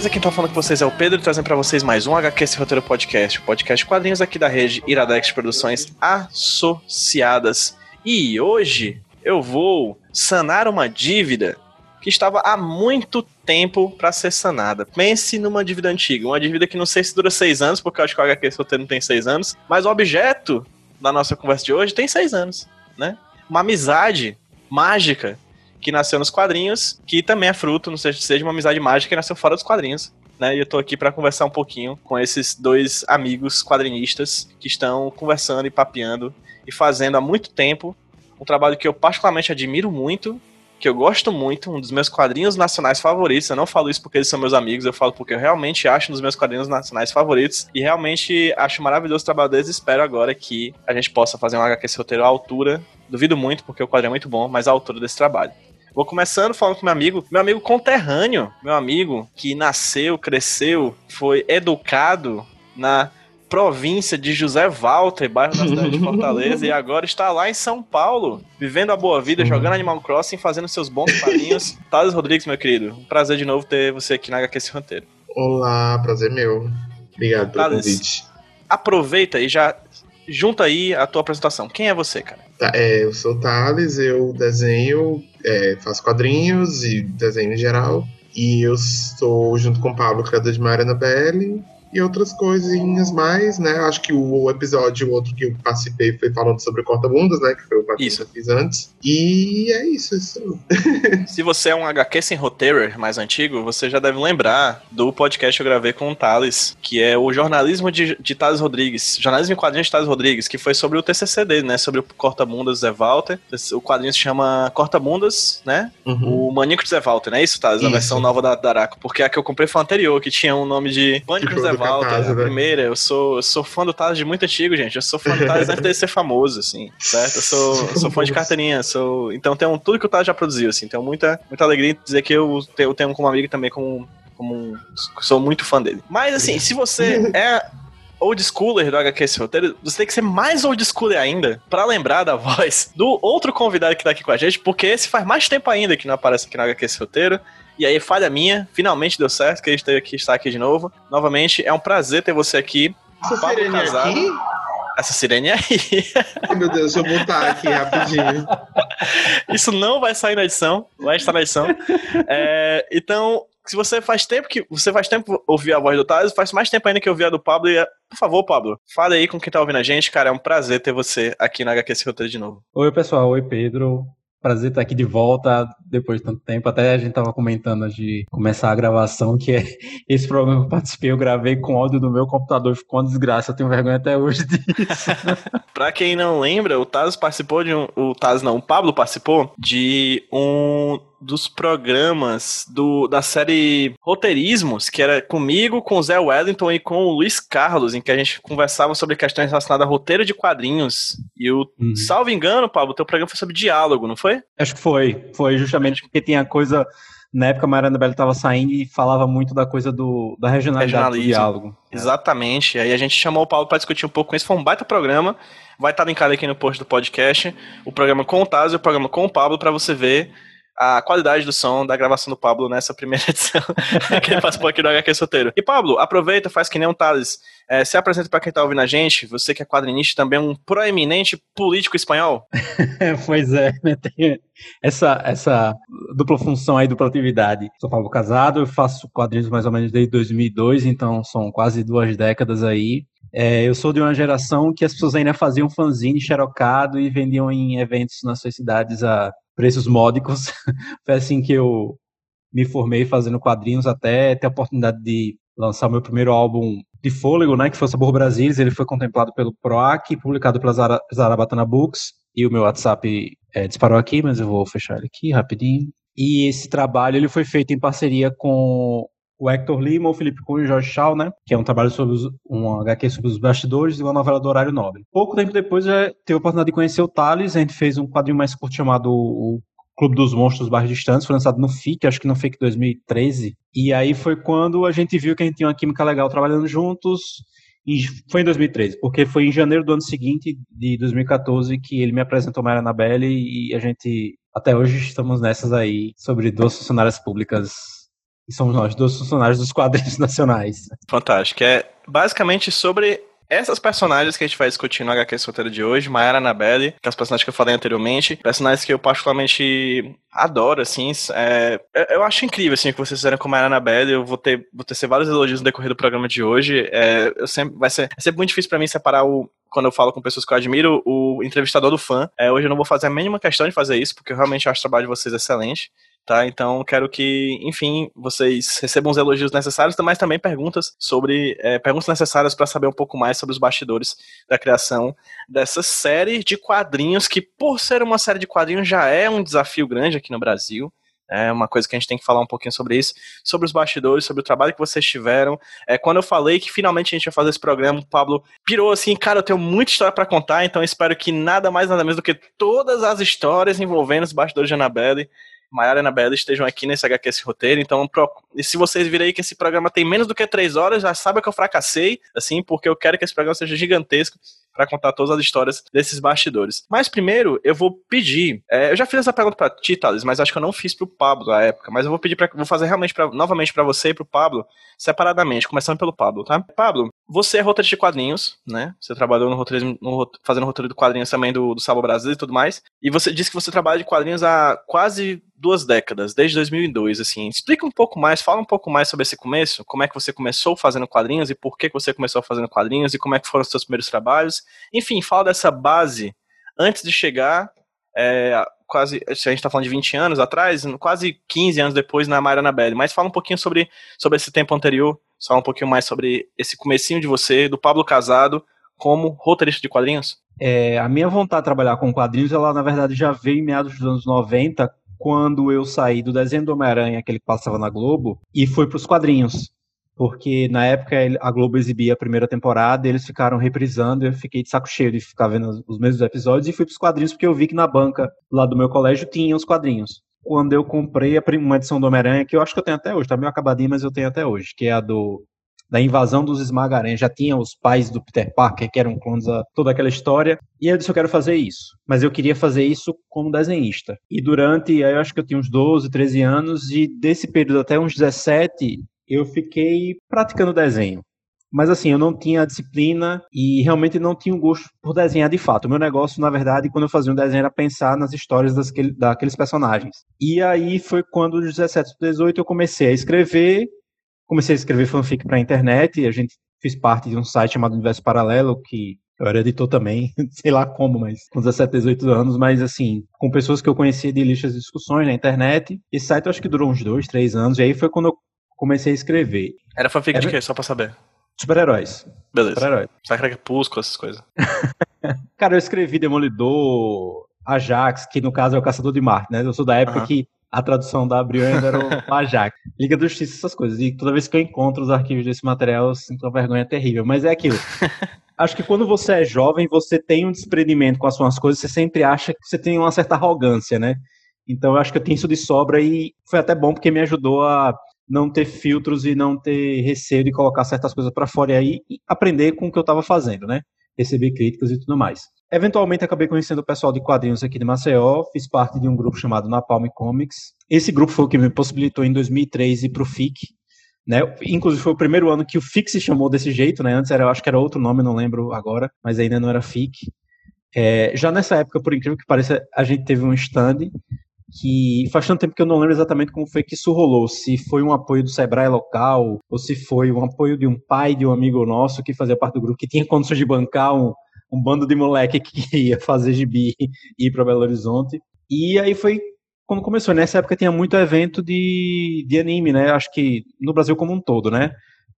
beleza? Quem tá falando com vocês é o Pedro, trazendo para vocês mais um HQ Esse Roteiro Podcast, o podcast quadrinhos aqui da rede Iradex Produções Associadas. E hoje eu vou sanar uma dívida que estava há muito tempo para ser sanada. Pense numa dívida antiga, uma dívida que não sei se dura seis anos, porque eu acho que o HQ Esse Roteiro não tem seis anos, mas o objeto da nossa conversa de hoje tem seis anos, né? Uma amizade mágica que nasceu nos quadrinhos, que também é fruto, não sei se seja uma amizade mágica que nasceu fora dos quadrinhos. Né, e eu tô aqui para conversar um pouquinho com esses dois amigos quadrinistas que estão conversando e papeando e fazendo há muito tempo um trabalho que eu particularmente admiro muito, que eu gosto muito, um dos meus quadrinhos nacionais favoritos. Eu não falo isso porque eles são meus amigos, eu falo porque eu realmente acho um dos meus quadrinhos nacionais favoritos e realmente acho maravilhoso o trabalho deles. Espero agora que a gente possa fazer um HQ roteiro à altura. Duvido muito, porque o quadrinho é muito bom, mas à altura desse trabalho. Vou começando falando com meu amigo, meu amigo conterrâneo, meu amigo que nasceu, cresceu, foi educado na província de José Walter, bairro da cidade de Fortaleza, e agora está lá em São Paulo, vivendo a boa vida, jogando Animal Crossing, fazendo seus bons quadrinhos. Thales Rodrigues, meu querido, um prazer de novo ter você aqui na HQ Esse Roteiro. Olá, prazer meu. Obrigado pelo Thales, convite. Aproveita e já junta aí a tua apresentação. Quem é você, cara? Tá, é, eu sou o Thales, eu desenho, é, faço quadrinhos e desenho em geral. E eu estou junto com o Pablo, criador de Mariana Belli, e outras coisinhas mais, né? Acho que o, episódio, o outro que eu participei foi falando sobre corta-bundas, né? Que foi o que eu fiz antes. E é isso. isso. Se você é um HQ sem roteiro mais antigo, você já deve lembrar do podcast que eu gravei com o Thales, que é o jornalismo de, de Thales Rodrigues. Jornalismo em quadrinhos de Thales Rodrigues, que foi sobre o TCC dele, né? Sobre o corta-bundas Zé Walter. O quadrinho se chama Corta-bundas, né? Uhum. O Maníaco de Zé Walter, não é isso, Thales? A versão nova da Daraco. Porque a que eu comprei foi a anterior, que tinha um nome de Pânico de Zé Walter, a né? primeira. Eu sou, eu sou fã do Taz de muito antigo, gente. Eu sou fã do Taz antes de ser famoso, assim, certo? Eu sou, sou fã de carteirinha, sou... Então tem um, tudo que o Taz já produziu, assim. Tenho muita, muita alegria em dizer que eu tenho, eu tenho como amigo também como, como um, sou muito fã dele. Mas, assim, se você é old schooler do HQ esse roteiro, você tem que ser mais old schooler ainda para lembrar da voz do outro convidado que tá aqui com a gente, porque esse faz mais tempo ainda que não aparece aqui no HQ esse roteiro. E aí, falha minha, finalmente deu certo que a gente aqui, está aqui de novo. Novamente, é um prazer ter você aqui. Essa sirene casado. aqui? Essa sirene aí. Ai, meu Deus, deixa eu botar aqui rapidinho. Isso não vai sair na edição, vai estar na edição. É, então, se você faz tempo que você faz tempo ouvir a voz do Thales, faz mais tempo ainda que ouvir a do Pablo. E, por favor, Pablo, fale aí com quem tá ouvindo a gente, cara. É um prazer ter você aqui na HQ Roteiro de novo. Oi, pessoal. Oi, Pedro. Prazer estar aqui de volta depois de tanto tempo. Até a gente tava comentando de começar a gravação que é esse programa que eu participei, eu gravei com áudio do meu computador, ficou uma desgraça, eu tenho vergonha até hoje disso. pra quem não lembra, o Taz participou de um. O Taz não, o Pablo participou de um dos programas do, da série Roteirismos, que era comigo, com o Zé Wellington e com o Luiz Carlos, em que a gente conversava sobre questões relacionadas a roteiro de quadrinhos. E o, uhum. salvo engano, Pablo, o teu programa foi sobre diálogo, não foi? Acho que foi. Foi justamente porque tinha coisa. Na época, a Mariana Bela estava saindo e falava muito da coisa do, da regionalidade do diálogo. Exatamente. Aí a gente chamou o Paulo para discutir um pouco com isso. Foi um baita programa. Vai estar linkado aqui no post do podcast. O programa com o Taz e o programa com o Pablo para você ver a qualidade do som da gravação do Pablo nessa primeira edição que ele participou aqui do HQ Soteiro. E Pablo, aproveita, faz que nem um Thales. É, se apresenta para quem tá ouvindo a gente, você que é quadrinista também um proeminente político espanhol. pois é, né, tem essa, essa dupla função aí, dupla atividade. Sou Pablo Casado, eu faço quadrinhos mais ou menos desde 2002, então são quase duas décadas aí. É, eu sou de uma geração que as pessoas ainda faziam fanzine xerocado e vendiam em eventos nas suas cidades a preços módicos. Foi assim que eu me formei fazendo quadrinhos até ter a oportunidade de lançar meu primeiro álbum de fôlego, né, que foi o Sabor Brasilis. Ele foi contemplado pelo PROAC, publicado pela Zarabatana Books. E o meu WhatsApp é, disparou aqui, mas eu vou fechar ele aqui rapidinho. E esse trabalho ele foi feito em parceria com o Hector Lima, o Felipe Cunha e o Jorge Shaw, né? Que é um trabalho sobre os, um HQ sobre os bastidores e uma novela do horário nobre. Pouco tempo depois eu tive a oportunidade de conhecer o Thales, a gente fez um quadrinho mais curto chamado o Clube dos Monstros Bairros Distantes, foi lançado no FIC, acho que no FIC 2013. E aí foi quando a gente viu que a gente tinha uma química legal trabalhando juntos. E foi em 2013, porque foi em janeiro do ano seguinte, de 2014, que ele me apresentou Maria Anabelle e a gente, até hoje, estamos nessas aí, sobre duas funcionárias públicas E somos nós, dois funcionários dos quadrinhos nacionais. Fantástico. É basicamente sobre essas personagens que a gente vai discutir no HQ Solteiro de hoje, Mayara Annabelle, que é as personagens que eu falei anteriormente, personagens que eu particularmente adoro, assim, é, eu acho incrível, assim, que vocês fizeram com Mayara Annabelle, eu vou ter, vou ter vários elogios no decorrer do programa de hoje, é, eu sempre, vai ser, é sempre muito difícil para mim separar o, quando eu falo com pessoas que eu admiro, o entrevistador do fã. É, hoje eu não vou fazer a mínima questão de fazer isso, porque eu realmente acho o trabalho de vocês excelente tá? Então quero que, enfim, vocês recebam os elogios necessários, mas também perguntas sobre é, perguntas necessárias para saber um pouco mais sobre os bastidores da criação dessa série de quadrinhos que, por ser uma série de quadrinhos, já é um desafio grande aqui no Brasil. É uma coisa que a gente tem que falar um pouquinho sobre isso, sobre os bastidores, sobre o trabalho que vocês tiveram. É, quando eu falei que finalmente a gente ia fazer esse programa, o Pablo pirou assim, cara, eu tenho muita história para contar, então espero que nada mais, nada menos do que todas as histórias envolvendo os bastidores de Annabelle Maiara e Anabela estejam aqui nesse HQ, esse roteiro. Então, e se vocês virem aí que esse programa tem menos do que três horas, já sabe que eu fracassei, assim, porque eu quero que esse programa seja gigantesco para contar todas as histórias desses bastidores. Mas primeiro, eu vou pedir. É, eu já fiz essa pergunta para ti, Thales, mas acho que eu não fiz pro Pablo na época. Mas eu vou pedir para vou fazer realmente pra, novamente para você e pro Pablo, separadamente, começando pelo Pablo, tá? Pablo, você é roteirista de quadrinhos, né? Você trabalhou no roteiro, no, fazendo roteiro de quadrinhos também do, do Brasil e tudo mais. E você disse que você trabalha de quadrinhos há quase duas décadas, desde 2002, assim. Explica um pouco mais, fala um pouco mais sobre esse começo, como é que você começou fazendo quadrinhos e por que você começou fazendo quadrinhos e como é que foram os seus primeiros trabalhos. Enfim, fala dessa base antes de chegar, é, quase, se a gente está falando de 20 anos atrás, quase 15 anos depois na Mariana Belli. Mas fala um pouquinho sobre, sobre esse tempo anterior, fala um pouquinho mais sobre esse comecinho de você, do Pablo Casado, como roteirista de quadrinhos. É, a minha vontade de trabalhar com quadrinhos, ela na verdade já veio em meados dos anos 90, quando eu saí do desenho do Homem-Aranha, aquele que passava na Globo, e fui para os quadrinhos. Porque na época a Globo exibia a primeira temporada, eles ficaram reprisando, eu fiquei de saco cheio de ficar vendo os mesmos episódios e fui para os quadrinhos porque eu vi que na banca lá do meu colégio tinha os quadrinhos. Quando eu comprei a uma edição do Homem-Aranha, que eu acho que eu tenho até hoje, tá meio acabadinho, mas eu tenho até hoje, que é a do da invasão dos Esmagaranhas. Já tinha os pais do Peter Parker, que eram clones, toda aquela história. E eu disse, eu quero fazer isso. Mas eu queria fazer isso como desenhista. E durante, eu acho que eu tinha uns 12, 13 anos, e desse período até uns 17, eu fiquei praticando desenho. Mas assim, eu não tinha disciplina e realmente não tinha um gosto por desenhar de fato. O meu negócio, na verdade, quando eu fazia um desenho, era pensar nas histórias daquele, daqueles personagens. E aí foi quando, dos 17 18, eu comecei a escrever comecei a escrever fanfic para a internet, a gente fiz parte de um site chamado Universo Paralelo, que eu era editor também, sei lá como, mas com 17, 18 anos, mas assim, com pessoas que eu conhecia de listas de discussões na internet. Esse site eu acho que durou uns dois, três anos, e aí foi quando eu comecei a escrever. Era fanfic era... de quê? Só pra saber. Super-heróis. Beleza. Super-heróis. Sacra Crepúsculo, essas coisas. Cara, eu escrevi Demolidor, Ajax, que no caso é o Caçador de Marte, né? Eu sou da época que a tradução da Abril ainda era o Ajax. Liga da Justiça, essas coisas. E toda vez que eu encontro os arquivos desse material, eu sinto uma vergonha terrível. Mas é aquilo. Acho que quando você é jovem, você tem um desprendimento com as suas coisas, você sempre acha que você tem uma certa arrogância, né? Então eu acho que eu tenho isso de sobra e foi até bom porque me ajudou a não ter filtros e não ter receio de colocar certas coisas para fora e aí aprender com o que eu estava fazendo, né? Receber críticas e tudo mais. Eventualmente acabei conhecendo o pessoal de quadrinhos aqui de Maceió, fiz parte de um grupo chamado Napalm Comics. Esse grupo foi o que me possibilitou em 2003 ir para o FIC, né? Inclusive foi o primeiro ano que o FIC se chamou desse jeito, né? Antes era, acho que era outro nome, não lembro agora, mas ainda não era FIC. É, já nessa época, por incrível que pareça, a gente teve um stand que faz tanto tempo que eu não lembro exatamente como foi que isso rolou, se foi um apoio do Sebrae local, ou se foi um apoio de um pai de um amigo nosso que fazia parte do grupo, que tinha condições de bancar um, um bando de moleque que ia fazer gibi e ir para Belo Horizonte. E aí foi quando começou. Nessa época tinha muito evento de, de anime, né? Acho que no Brasil como um todo, né?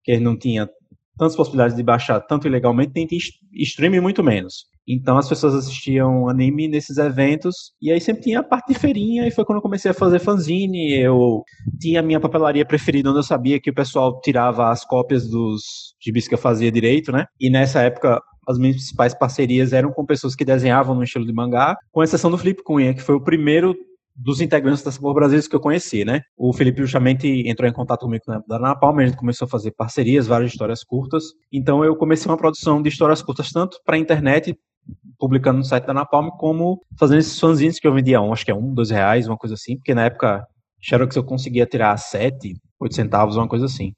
Que não tinha tantas possibilidades de baixar tanto ilegalmente, nem tinha streaming muito menos. Então as pessoas assistiam anime nesses eventos, e aí sempre tinha a parte de feirinha, e foi quando eu comecei a fazer fanzine, eu tinha a minha papelaria preferida, onde eu sabia que o pessoal tirava as cópias dos gibis que eu fazia direito, né? E nessa época as minhas principais parcerias eram com pessoas que desenhavam no estilo de mangá, com exceção do Felipe Cunha, que foi o primeiro dos integrantes da Sabor Brasil que eu conheci, né? O Felipe justamente entrou em contato comigo na da Napalm, a gente começou a fazer parcerias, várias histórias curtas. Então eu comecei uma produção de histórias curtas tanto para a internet, publicando no site da Napalm, como fazendo esses fanzines que eu vendia, um, acho que é um, dois reais, uma coisa assim, porque na época Xerox eu conseguia tirar 7, 8 centavos, uma coisa assim.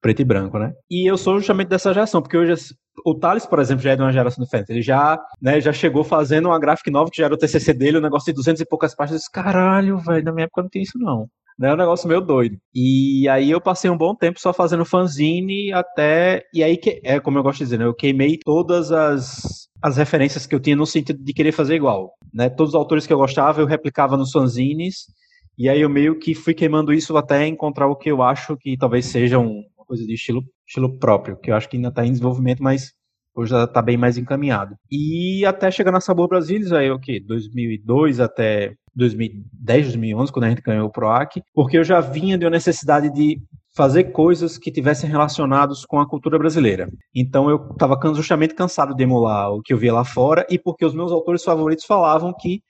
Preto e branco, né? E eu sou justamente dessa geração, porque hoje o Thales, por exemplo, já é de uma geração diferente. Ele já, né, já chegou fazendo uma gráfica nova, que já era o TCC dele, um negócio de 200 e poucas páginas. Caralho, velho, na minha época não tinha isso não. É um negócio meio doido. E aí eu passei um bom tempo só fazendo fanzine até. E aí, que... é como eu gosto de dizer, né? Eu queimei todas as, as referências que eu tinha no sentido de querer fazer igual. Né? Todos os autores que eu gostava, eu replicava nos fanzines. E aí eu meio que fui queimando isso até encontrar o que eu acho que talvez seja um, uma coisa de estilo, estilo próprio, que eu acho que ainda está em desenvolvimento, mas hoje já está bem mais encaminhado. E até chegar na Sabor Brasilis, aí o que? 2002 até 2010, 2011, quando a gente ganhou o PROAC, porque eu já vinha de uma necessidade de fazer coisas que tivessem relacionados com a cultura brasileira. Então eu estava justamente cansado de emular o que eu via lá fora e porque os meus autores favoritos falavam que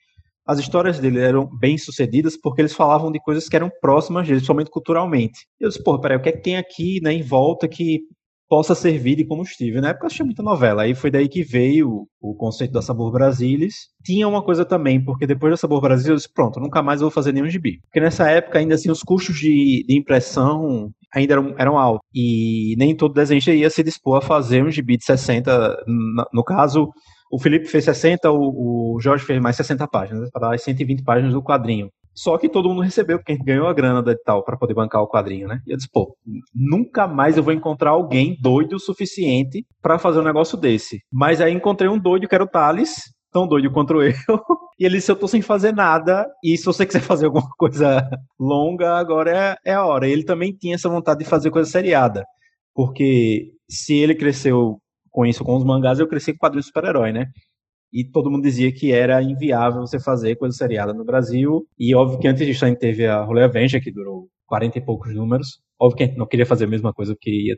as histórias dele eram bem sucedidas porque eles falavam de coisas que eram próximas deles, somente culturalmente. E eu disse, pô, peraí, o que é que tem aqui né, em volta que possa servir de combustível. Na época eu achei muita novela, aí foi daí que veio o conceito da Sabor Brasilis. Tinha uma coisa também, porque depois da Sabor Brasilis eu disse, pronto, nunca mais vou fazer nenhum gibi. Porque nessa época ainda assim os custos de, de impressão ainda eram, eram altos. E nem todo desenhista ia se dispor a fazer um gibi de 60, no, no caso... O Felipe fez 60, o, o Jorge fez mais 60 páginas, para dar as 120 páginas do quadrinho. Só que todo mundo recebeu, porque a gente ganhou a grana da tal para poder bancar o quadrinho, né? E eu disse, pô, nunca mais eu vou encontrar alguém doido o suficiente para fazer um negócio desse. Mas aí encontrei um doido que era o Thales, tão doido quanto eu. E ele disse: Eu tô sem fazer nada. E se você quiser fazer alguma coisa longa, agora é, é a hora. Ele também tinha essa vontade de fazer coisa seriada. Porque se ele cresceu com isso com os mangás, eu cresci com quadrinho super-herói, né? e todo mundo dizia que era inviável você fazer coisa seriada no Brasil. E óbvio que antes disso a gente teve a Rolê Avenger, que durou 40 e poucos números. Óbvio que a gente não queria fazer a mesma coisa, porque ia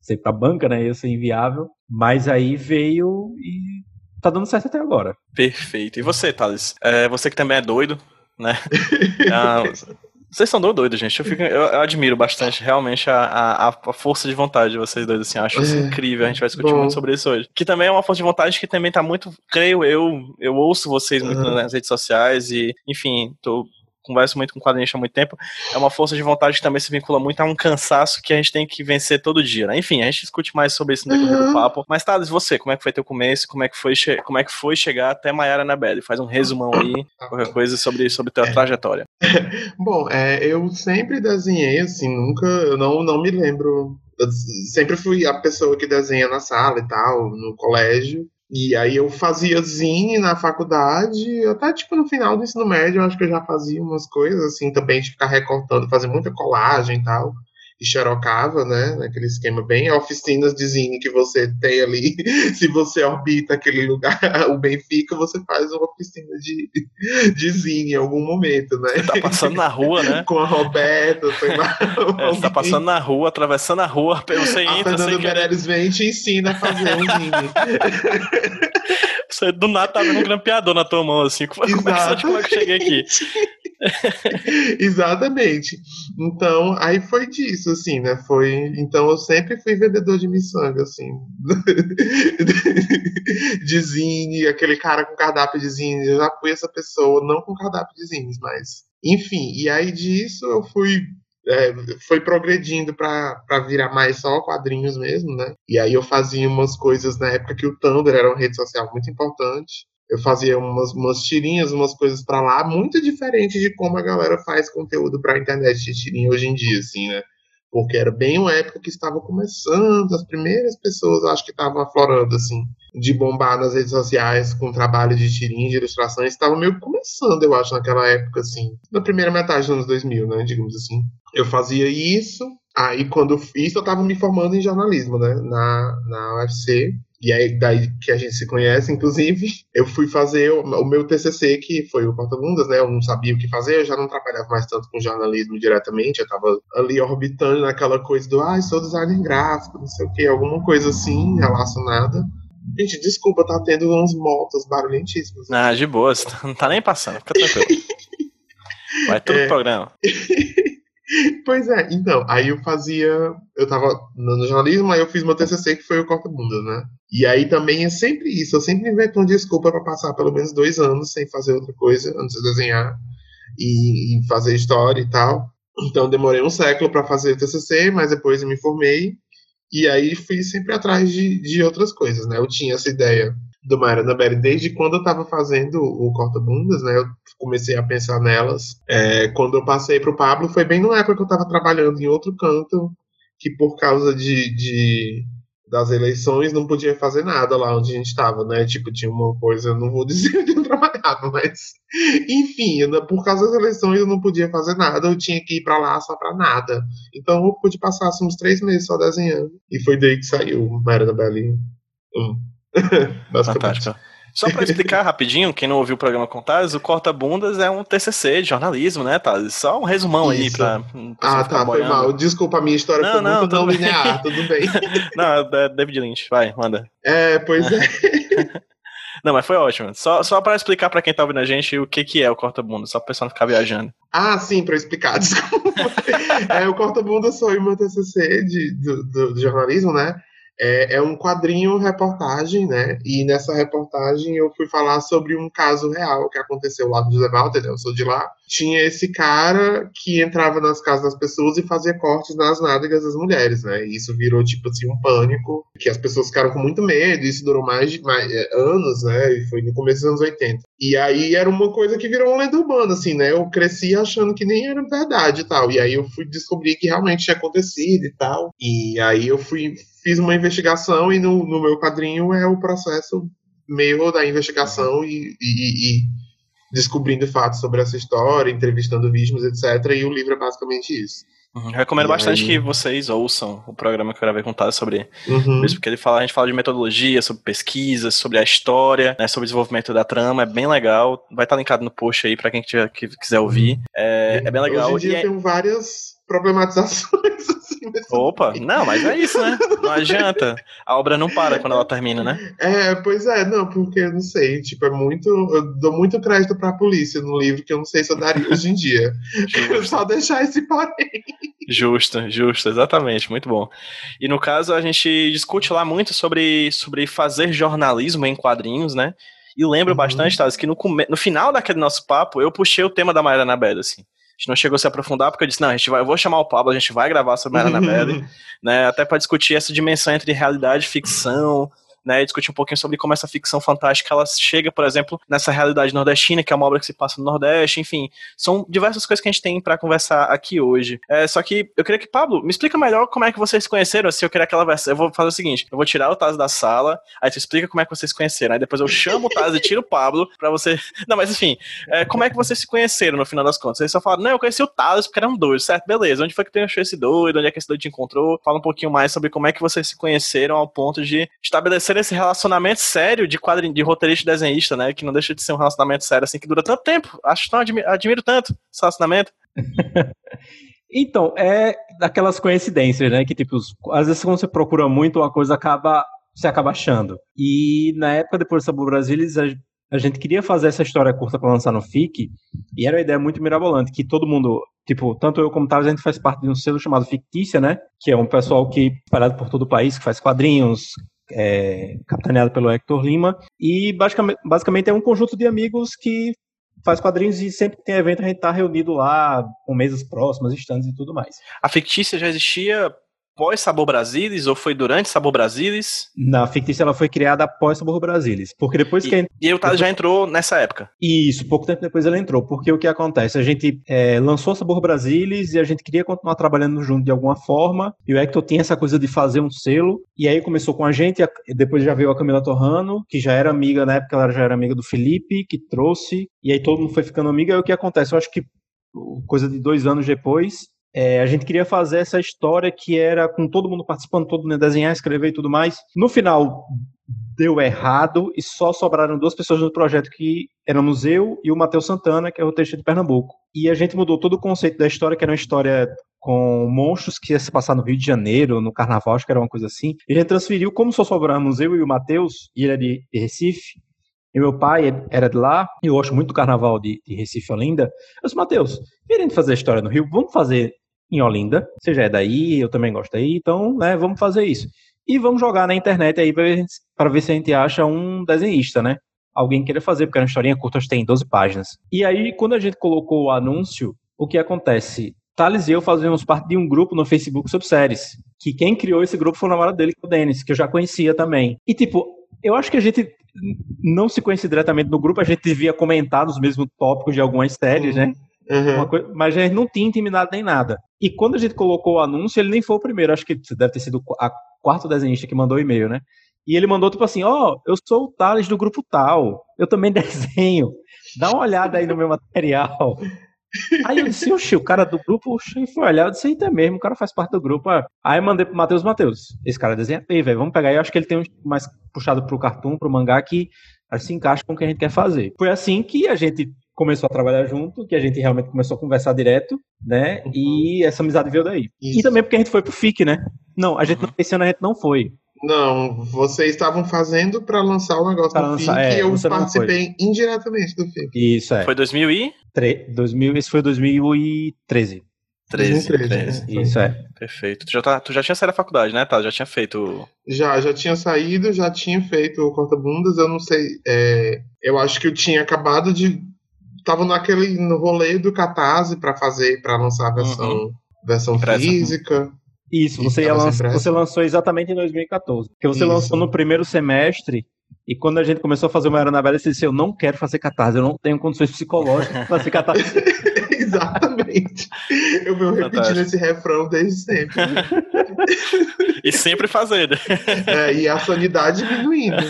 ser pra banca, né? Ia ser inviável. Mas aí veio e tá dando certo até agora. Perfeito. E você, Thales? É, você que também é doido, né? vocês são doidos, gente. Eu, fico, eu, eu, admiro bastante, realmente, a, a, a, força de vontade de vocês dois, assim. Acho isso é, incrível. A gente vai discutir bom. muito sobre isso hoje. Que também é uma força de vontade que também tá muito, creio eu, eu ouço vocês muito uhum. nas redes sociais e, enfim, tô converso muito com quadrinhos há muito tempo, é uma força de vontade que também se vincula muito a um cansaço que a gente tem que vencer todo dia, né? Enfim, a gente discute mais sobre isso no decorrer uhum. do papo. Mas, Thales, você, como é que foi teu começo? Como é que foi, como é que foi chegar até Maiara Anabelle? Faz um resumão aí, qualquer coisa sobre, sobre tua é. trajetória. Bom, é, eu sempre desenhei, assim, nunca, eu não, não me lembro eu sempre fui a pessoa que desenha na sala e tal, no colégio. E aí eu fazia zine na faculdade, até tipo no final do ensino médio, eu acho que eu já fazia umas coisas assim também, de ficar recortando, fazer muita colagem e tal e xerocava, né? Naquele esquema bem oficinas de zine que você tem ali. Se você orbita aquele lugar, o Benfica, você faz uma oficina de, de zine em algum momento, né? Você tá passando na rua, né? Com a Roberta, foi lá. É, você tá passando na rua, atravessando a rua, você entra. A Fernanda Meirelles vem e te ensina a fazer um zine. Você do nada tá vendo um grampeador na tua mão, assim. Como, é, como é que eu cheguei aqui? Exatamente. Então, aí foi disso, assim, né? Foi. Então eu sempre fui vendedor de miçanga, assim. de zine, aquele cara com cardápio de zine. Eu já fui essa pessoa, não com cardápio de zines, mas. Enfim, e aí disso eu fui é, foi progredindo para virar mais só quadrinhos mesmo, né? E aí eu fazia umas coisas na época que o Tumblr era uma rede social muito importante. Eu fazia umas, umas tirinhas, umas coisas para lá, muito diferente de como a galera faz conteúdo para internet de tirinha hoje em dia, assim, né? Porque era bem uma época que estava começando, as primeiras pessoas acho que estavam aflorando, assim, de bombar nas redes sociais com trabalho de tirinha, de ilustrações, estavam meio começando, eu acho, naquela época, assim, na primeira metade dos anos 2000, né, digamos assim. Eu fazia isso, aí quando isso eu estava me formando em jornalismo, né, na, na UFC, e aí daí que a gente se conhece, inclusive, eu fui fazer o, o meu TCC, que foi o Porta-Bundas, né? Eu não sabia o que fazer, eu já não trabalhava mais tanto com jornalismo diretamente, eu tava ali orbitando naquela coisa do, ah, sou designer gráfico, não sei o que, alguma coisa assim relacionada. Gente, desculpa, tá tendo uns motos barulhentíssimos. Ah, de boa, não tá nem passando, fica tranquilo. Vai tudo é... programa. Pois é, então, aí eu fazia. Eu tava no jornalismo, aí eu fiz meu TCC, que foi o Corta-Bunda, né? E aí também é sempre isso, eu sempre invento uma desculpa para passar pelo menos dois anos sem fazer outra coisa antes de desenhar. e, e fazer história e tal. Então demorei um século para fazer o TCC, mas depois eu me formei e aí fui sempre atrás de, de outras coisas, né? Eu tinha essa ideia do Mariana Belli desde quando eu estava fazendo o Corta Bundas, né? Eu comecei a pensar nelas. É, quando eu passei para o Pablo, foi bem na época que eu estava trabalhando em outro canto, que por causa de, de das eleições não podia fazer nada lá onde a gente estava, né? Tipo, tinha uma coisa, não vou dizer onde eu trabalhava, mas enfim, por causa das eleições eu não podia fazer nada, eu tinha que ir para lá só para nada. Então eu pude passar assim, uns três meses só desenhando. E foi daí que saiu Maria Belli 1. Só para explicar rapidinho, quem não ouviu o programa Contares, o Corta Bundas é um TCC de jornalismo, né, tá? Só um resumão Isso. aí pra. ah, tá, foi mal. Desculpa, a minha história não, foi não, muito não linear, tudo bem. não, é David Lynch, vai, manda. É, pois é. Não, mas foi ótimo. Só, só para explicar para quem tá ouvindo a gente o que, que é o corta-bunda, só para o pessoal não ficar viajando. Ah, sim, para explicar, desculpa. é, o corta-bunda o meu TCC de, do, do, do jornalismo, né? É, é, um quadrinho reportagem, né? E nessa reportagem eu fui falar sobre um caso real que aconteceu lá no José Walter, né? eu sou de lá. Tinha esse cara que entrava nas casas das pessoas e fazia cortes nas nádegas das mulheres, né? E isso virou, tipo assim, um pânico, que as pessoas ficaram com muito medo, isso durou mais de mais, é, anos, né? E foi no começo dos anos 80. E aí era uma coisa que virou uma lenda urbana, assim, né? Eu cresci achando que nem era verdade e tal. E aí eu fui descobrir que realmente tinha acontecido e tal. E aí eu fui fiz uma investigação e no, no meu quadrinho é o processo meio da investigação e, e, e, descobrindo fatos sobre essa história, entrevistando vítimas, etc. E o livro é basicamente isso. Uhum. Recomendo e bastante aí... que vocês ouçam o programa que eu gravei contar sobre uhum. isso, porque ele fala, a gente fala de metodologia, sobre pesquisa, sobre a história, né, sobre o desenvolvimento da trama, é bem legal. Vai estar linkado no post aí para quem tiver, que quiser ouvir. É, é bem legal. Hoje em dia e tem é... várias problematizações Opa, não, mas é isso, né? Não adianta. A obra não para quando ela termina, né? É, pois é, não, porque eu não sei, tipo, é muito. Eu dou muito crédito pra polícia no livro que eu não sei se eu daria hoje em dia. Eu só deixar esse porém. Justo, justo, exatamente, muito bom. E no caso, a gente discute lá muito sobre, sobre fazer jornalismo em quadrinhos, né? E lembro uhum. bastante, Thales, que no, no final daquele nosso papo, eu puxei o tema da Mariana Bela, assim gente não chegou a se aprofundar, porque eu disse, não, a gente vai, eu vou chamar o Pablo, a gente vai gravar sobre a Annabelle, né, até para discutir essa dimensão entre realidade e ficção, né, e discutir um pouquinho sobre como essa ficção fantástica ela chega, por exemplo, nessa realidade nordestina, que é uma obra que se passa no Nordeste, enfim, são diversas coisas que a gente tem para conversar aqui hoje. É, só que eu queria que, Pablo, me explica melhor como é que vocês se conheceram, assim, eu queria aquela versão, eu vou fazer o seguinte, eu vou tirar o Taz da sala, aí tu explica como é que vocês se conheceram, aí depois eu chamo o Taz e tiro o Pablo para você, não, mas enfim, é, como é que vocês se conheceram no final das contas? Vocês só falaram, não, eu conheci o Taz porque eram dois, certo? Beleza, onde foi que tu achou esse doido, onde é que esse doido te encontrou? Fala um pouquinho mais sobre como é que vocês se conheceram ao ponto de estabelecer esse relacionamento sério de quadrinho, de roteirista e desenhista, né? Que não deixa de ser um relacionamento sério assim que dura tanto tempo. Acho tão admiro, admiro tanto esse relacionamento. então, é daquelas coincidências, né? Que, tipo, às vezes quando você procura muito, uma coisa acaba. Você acaba achando. E na época, depois do Sabor Brasilis, a, a gente queria fazer essa história curta para lançar no FIC, e era uma ideia muito mirabolante, que todo mundo, tipo, tanto eu como Tavos, a gente faz parte de um selo chamado Fictícia, né? Que é um pessoal que, espalhado por todo o país, que faz quadrinhos, é, capitaneado pelo Hector Lima, e basicamente, basicamente é um conjunto de amigos que faz quadrinhos e sempre que tem evento a gente tá reunido lá com mesas próximas, stands e tudo mais. A fictícia já existia pós Sabor Brasilis ou foi durante Sabor Brasilis? Na fictícia ela foi criada após Sabor Brasilis, porque depois e, que e o Taz já entrou nessa época. Isso, pouco tempo depois ele entrou, porque o que acontece, a gente é, lançou Sabor Brasilis e a gente queria continuar trabalhando junto de alguma forma, e o Hector tinha essa coisa de fazer um selo, e aí começou com a gente, depois já veio a Camila Torrano, que já era amiga, na época ela já era amiga do Felipe, que trouxe, e aí todo mundo foi ficando amigo, aí o que acontece, eu acho que coisa de dois anos depois, é, a gente queria fazer essa história que era com todo mundo participando, todo mundo desenhar, escrever e tudo mais. No final, deu errado e só sobraram duas pessoas no projeto que éramos eu e o Matheus Santana, que é o texto de Pernambuco. E a gente mudou todo o conceito da história, que era uma história com monstros que ia se passar no Rio de Janeiro, no Carnaval, acho que era uma coisa assim. E a gente transferiu, como só sobramos eu e o Matheus, e ele é de Recife, e meu pai era de lá, e eu gosto muito do carnaval de, de Recife Olinda. Eu disse, Matheus, querendo fazer a história no Rio, vamos fazer em Olinda. Você já é daí, eu também gosto daí, então, né, vamos fazer isso. E vamos jogar na internet aí para ver, ver se a gente acha um desenhista, né? alguém queira fazer, porque era uma historinha curta, acho que tem 12 páginas. E aí, quando a gente colocou o anúncio, o que acontece? Thales e eu fazíamos parte de um grupo no Facebook sobre séries. Que quem criou esse grupo foi o namorado dele, é o Denis, que eu já conhecia também. E, tipo, eu acho que a gente não se conhece diretamente no grupo, a gente devia comentar nos mesmos tópicos de algumas séries, né? Uhum. Coisa, mas a gente não tinha intimidade nem nada. E quando a gente colocou o anúncio, ele nem foi o primeiro, acho que deve ter sido a quarto desenhista que mandou o e-mail, né? E ele mandou tipo assim: Ó, oh, eu sou o Thales do grupo tal, eu também desenho, dá uma olhada aí no meu material. Aí eu disse, oxi, o cara do grupo foi olhar, eu disse, eita mesmo, o cara faz parte do grupo. Aí eu mandei pro Matheus Matheus, esse cara desenha bem, velho, vamos pegar aí, eu acho que ele tem um mais puxado pro cartoon, pro mangá, que se encaixa com o que a gente quer fazer. Foi assim que a gente começou a trabalhar junto, que a gente realmente começou a conversar direto, né? Uhum. E essa amizade veio daí. Isso. E também porque a gente foi pro FIC, né? Não, a gente uhum. esse ano a gente não foi. Não, vocês estavam fazendo para lançar o negócio pra do lançar, FIC é, e eu participei indiretamente do FIC. Isso, é. Foi 2000 e? 2000, esse foi 2013. 13, 13, 13. Isso é. Perfeito. Tu já, tá, tu já tinha saído da faculdade, né, tá? Já tinha feito. Já, já tinha saído, já tinha feito o Corta-Bundas. Eu não sei. É, eu acho que eu tinha acabado de. Tava naquele no rolê do Catarse para fazer, para lançar a versão, uhum. versão física. Isso, você, lança, você lançou exatamente em 2014. Porque você Isso. lançou no primeiro semestre, e quando a gente começou a fazer uma Aeronabela, você disse, eu não quero fazer catarse, eu não tenho condições psicológicas para fazer catarse. Exatamente. Eu venho repetindo esse refrão desde sempre. e sempre fazendo. É, e a sanidade diminuindo.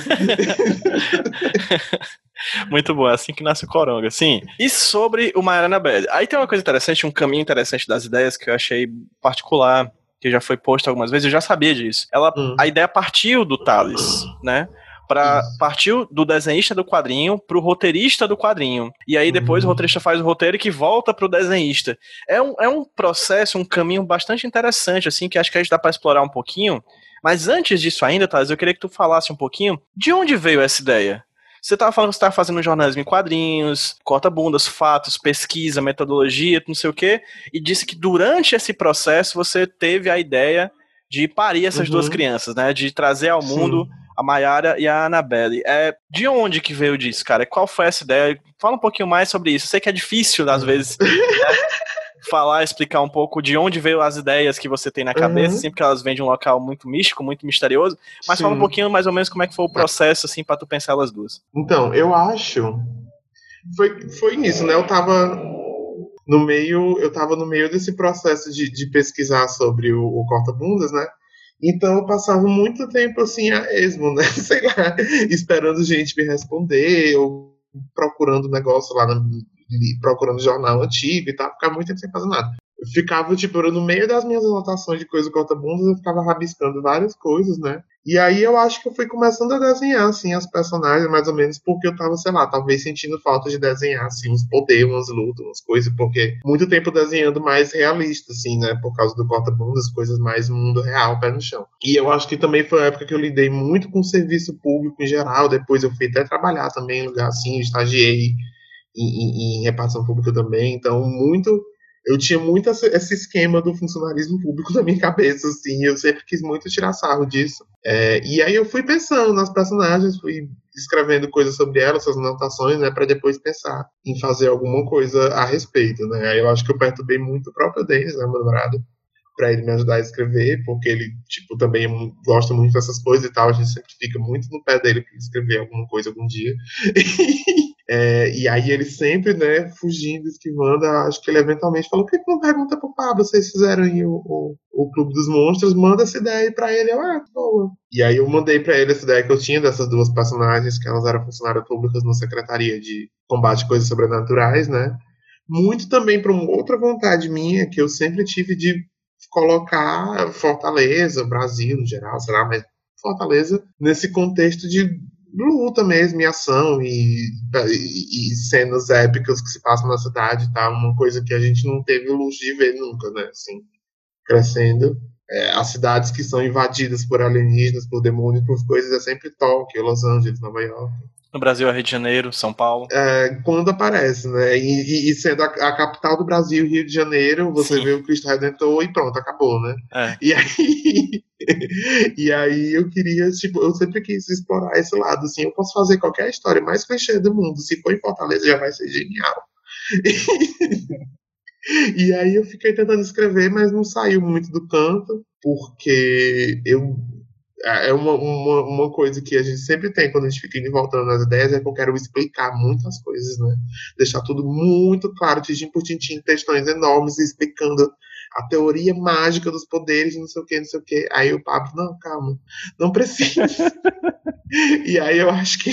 Muito bom, é assim que nasce o Coronga. Sim. E sobre o Mariana Bad. Aí tem uma coisa interessante, um caminho interessante das ideias que eu achei particular que já foi posto algumas vezes, eu já sabia disso. Ela, hum. A ideia partiu do Thales, né? Pra, partiu do desenhista do quadrinho pro roteirista do quadrinho. E aí depois uhum. o roteirista faz o roteiro que volta pro desenhista. É um, é um processo, um caminho bastante interessante, assim, que acho que a gente dá pra explorar um pouquinho. Mas antes disso ainda, Thales, eu queria que tu falasse um pouquinho de onde veio essa ideia. Você estava falando que você estava fazendo jornalismo em quadrinhos, corta-bundas, fatos, pesquisa, metodologia, não sei o quê, e disse que durante esse processo você teve a ideia de parir essas uhum. duas crianças, né? De trazer ao mundo Sim. A Mayara e a Annabelle. É, de onde que veio disso, cara? Qual foi essa ideia? Fala um pouquinho mais sobre isso. Eu sei que é difícil, às vezes, né? falar, explicar um pouco de onde veio as ideias que você tem na cabeça, uhum. sempre que elas vêm de um local muito místico, muito misterioso, mas Sim. fala um pouquinho mais ou menos como é que foi o processo, assim, para tu pensar elas duas. Então, eu acho, foi, foi nisso, né, eu tava no meio, eu tava no meio desse processo de, de pesquisar sobre o, o corta-bundas, né, então eu passava muito tempo assim a esmo, né? Sei lá, esperando gente me responder, ou procurando negócio lá na, procurando jornal antigo e tal, ficava muito tempo sem fazer nada. Eu ficava, tipo, no meio das minhas anotações de coisa corta-bundas, eu ficava rabiscando várias coisas, né? E aí eu acho que eu fui começando a desenhar, assim, as personagens, mais ou menos, porque eu tava, sei lá, talvez sentindo falta de desenhar, assim, uns poderes, umas lutas, umas coisas, porque muito tempo desenhando mais realista, assim, né? Por causa do corta-bundas, coisas mais mundo real, pé no chão. E eu acho que também foi a época que eu lidei muito com o serviço público em geral, depois eu fui até trabalhar também em lugar assim, estagiei em, em, repartição pública também. Então, muito. Eu tinha muito esse esquema do funcionalismo público na minha cabeça, assim. Eu sempre quis muito tirar sarro disso. É, e aí eu fui pensando nas personagens, fui escrevendo coisas sobre elas, essas anotações, né, para depois pensar em fazer alguma coisa a respeito, né. Aí eu acho que eu perturbei muito o próprio Denis, né, meu namorado, para ele me ajudar a escrever, porque ele, tipo, também gosta muito dessas coisas e tal. A gente sempre fica muito no pé dele para escrever alguma coisa algum dia. É, e aí ele sempre, né, fugindo, esquivando, acho que ele eventualmente falou, por que não pergunta pro Pablo, vocês fizeram aí o, o, o Clube dos Monstros, manda essa ideia aí pra ele, eu, ah, boa. E aí eu mandei para ele essa ideia que eu tinha dessas duas personagens, que elas eram funcionárias públicas na Secretaria de Combate a Coisas Sobrenaturais, né, muito também para uma outra vontade minha, que eu sempre tive de colocar Fortaleza, Brasil no geral, sei lá, mas Fortaleza nesse contexto de luta mesmo, e ação e, e, e, cenas épicas que se passam na cidade, tá? Uma coisa que a gente não teve o luxo de ver nunca, né? Assim, crescendo. É, as cidades que são invadidas por alienígenas, por demônios, por coisas, é sempre Tóquio, Los Angeles, Nova York. No Brasil é Rio de Janeiro, São Paulo. É, quando aparece, né? E, e sendo a, a, capital do Brasil, Rio de Janeiro, você Sim. vê o Cristo Redentor e pronto, acabou, né? É. E aí e aí eu queria, tipo, eu sempre quis explorar esse lado, assim, eu posso fazer qualquer história mais clichê do mundo, se for em Fortaleza já vai ser genial. e aí eu fiquei tentando escrever, mas não saiu muito do canto, porque eu é uma, uma, uma, coisa que a gente sempre tem quando a gente fica voltando nas ideias, é que eu quero explicar muitas coisas, né? Deixar tudo muito claro, tintim por tintim, textões enormes, explicando a teoria mágica dos poderes, não sei o que, não sei o que. Aí o Pablo, não, calma, não precisa. e aí eu acho que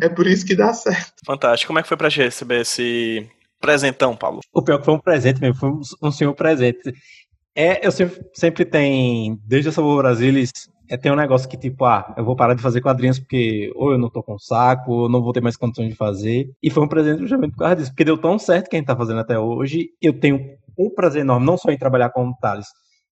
é por isso que dá certo. Fantástico. Como é que foi pra gente receber esse presentão, Paulo? O pior que foi um presente mesmo, foi um, senhor presente. É, eu sempre, sempre tem, desde a Sabor Brasilis, é, tem um negócio que, tipo, ah, eu vou parar de fazer quadrinhos porque ou eu não tô com saco, ou não vou ter mais condições de fazer. E foi um presente justamente por causa disso, porque deu tão certo quem tá fazendo até hoje. Eu tenho um prazer enorme, não só em trabalhar com o Thales,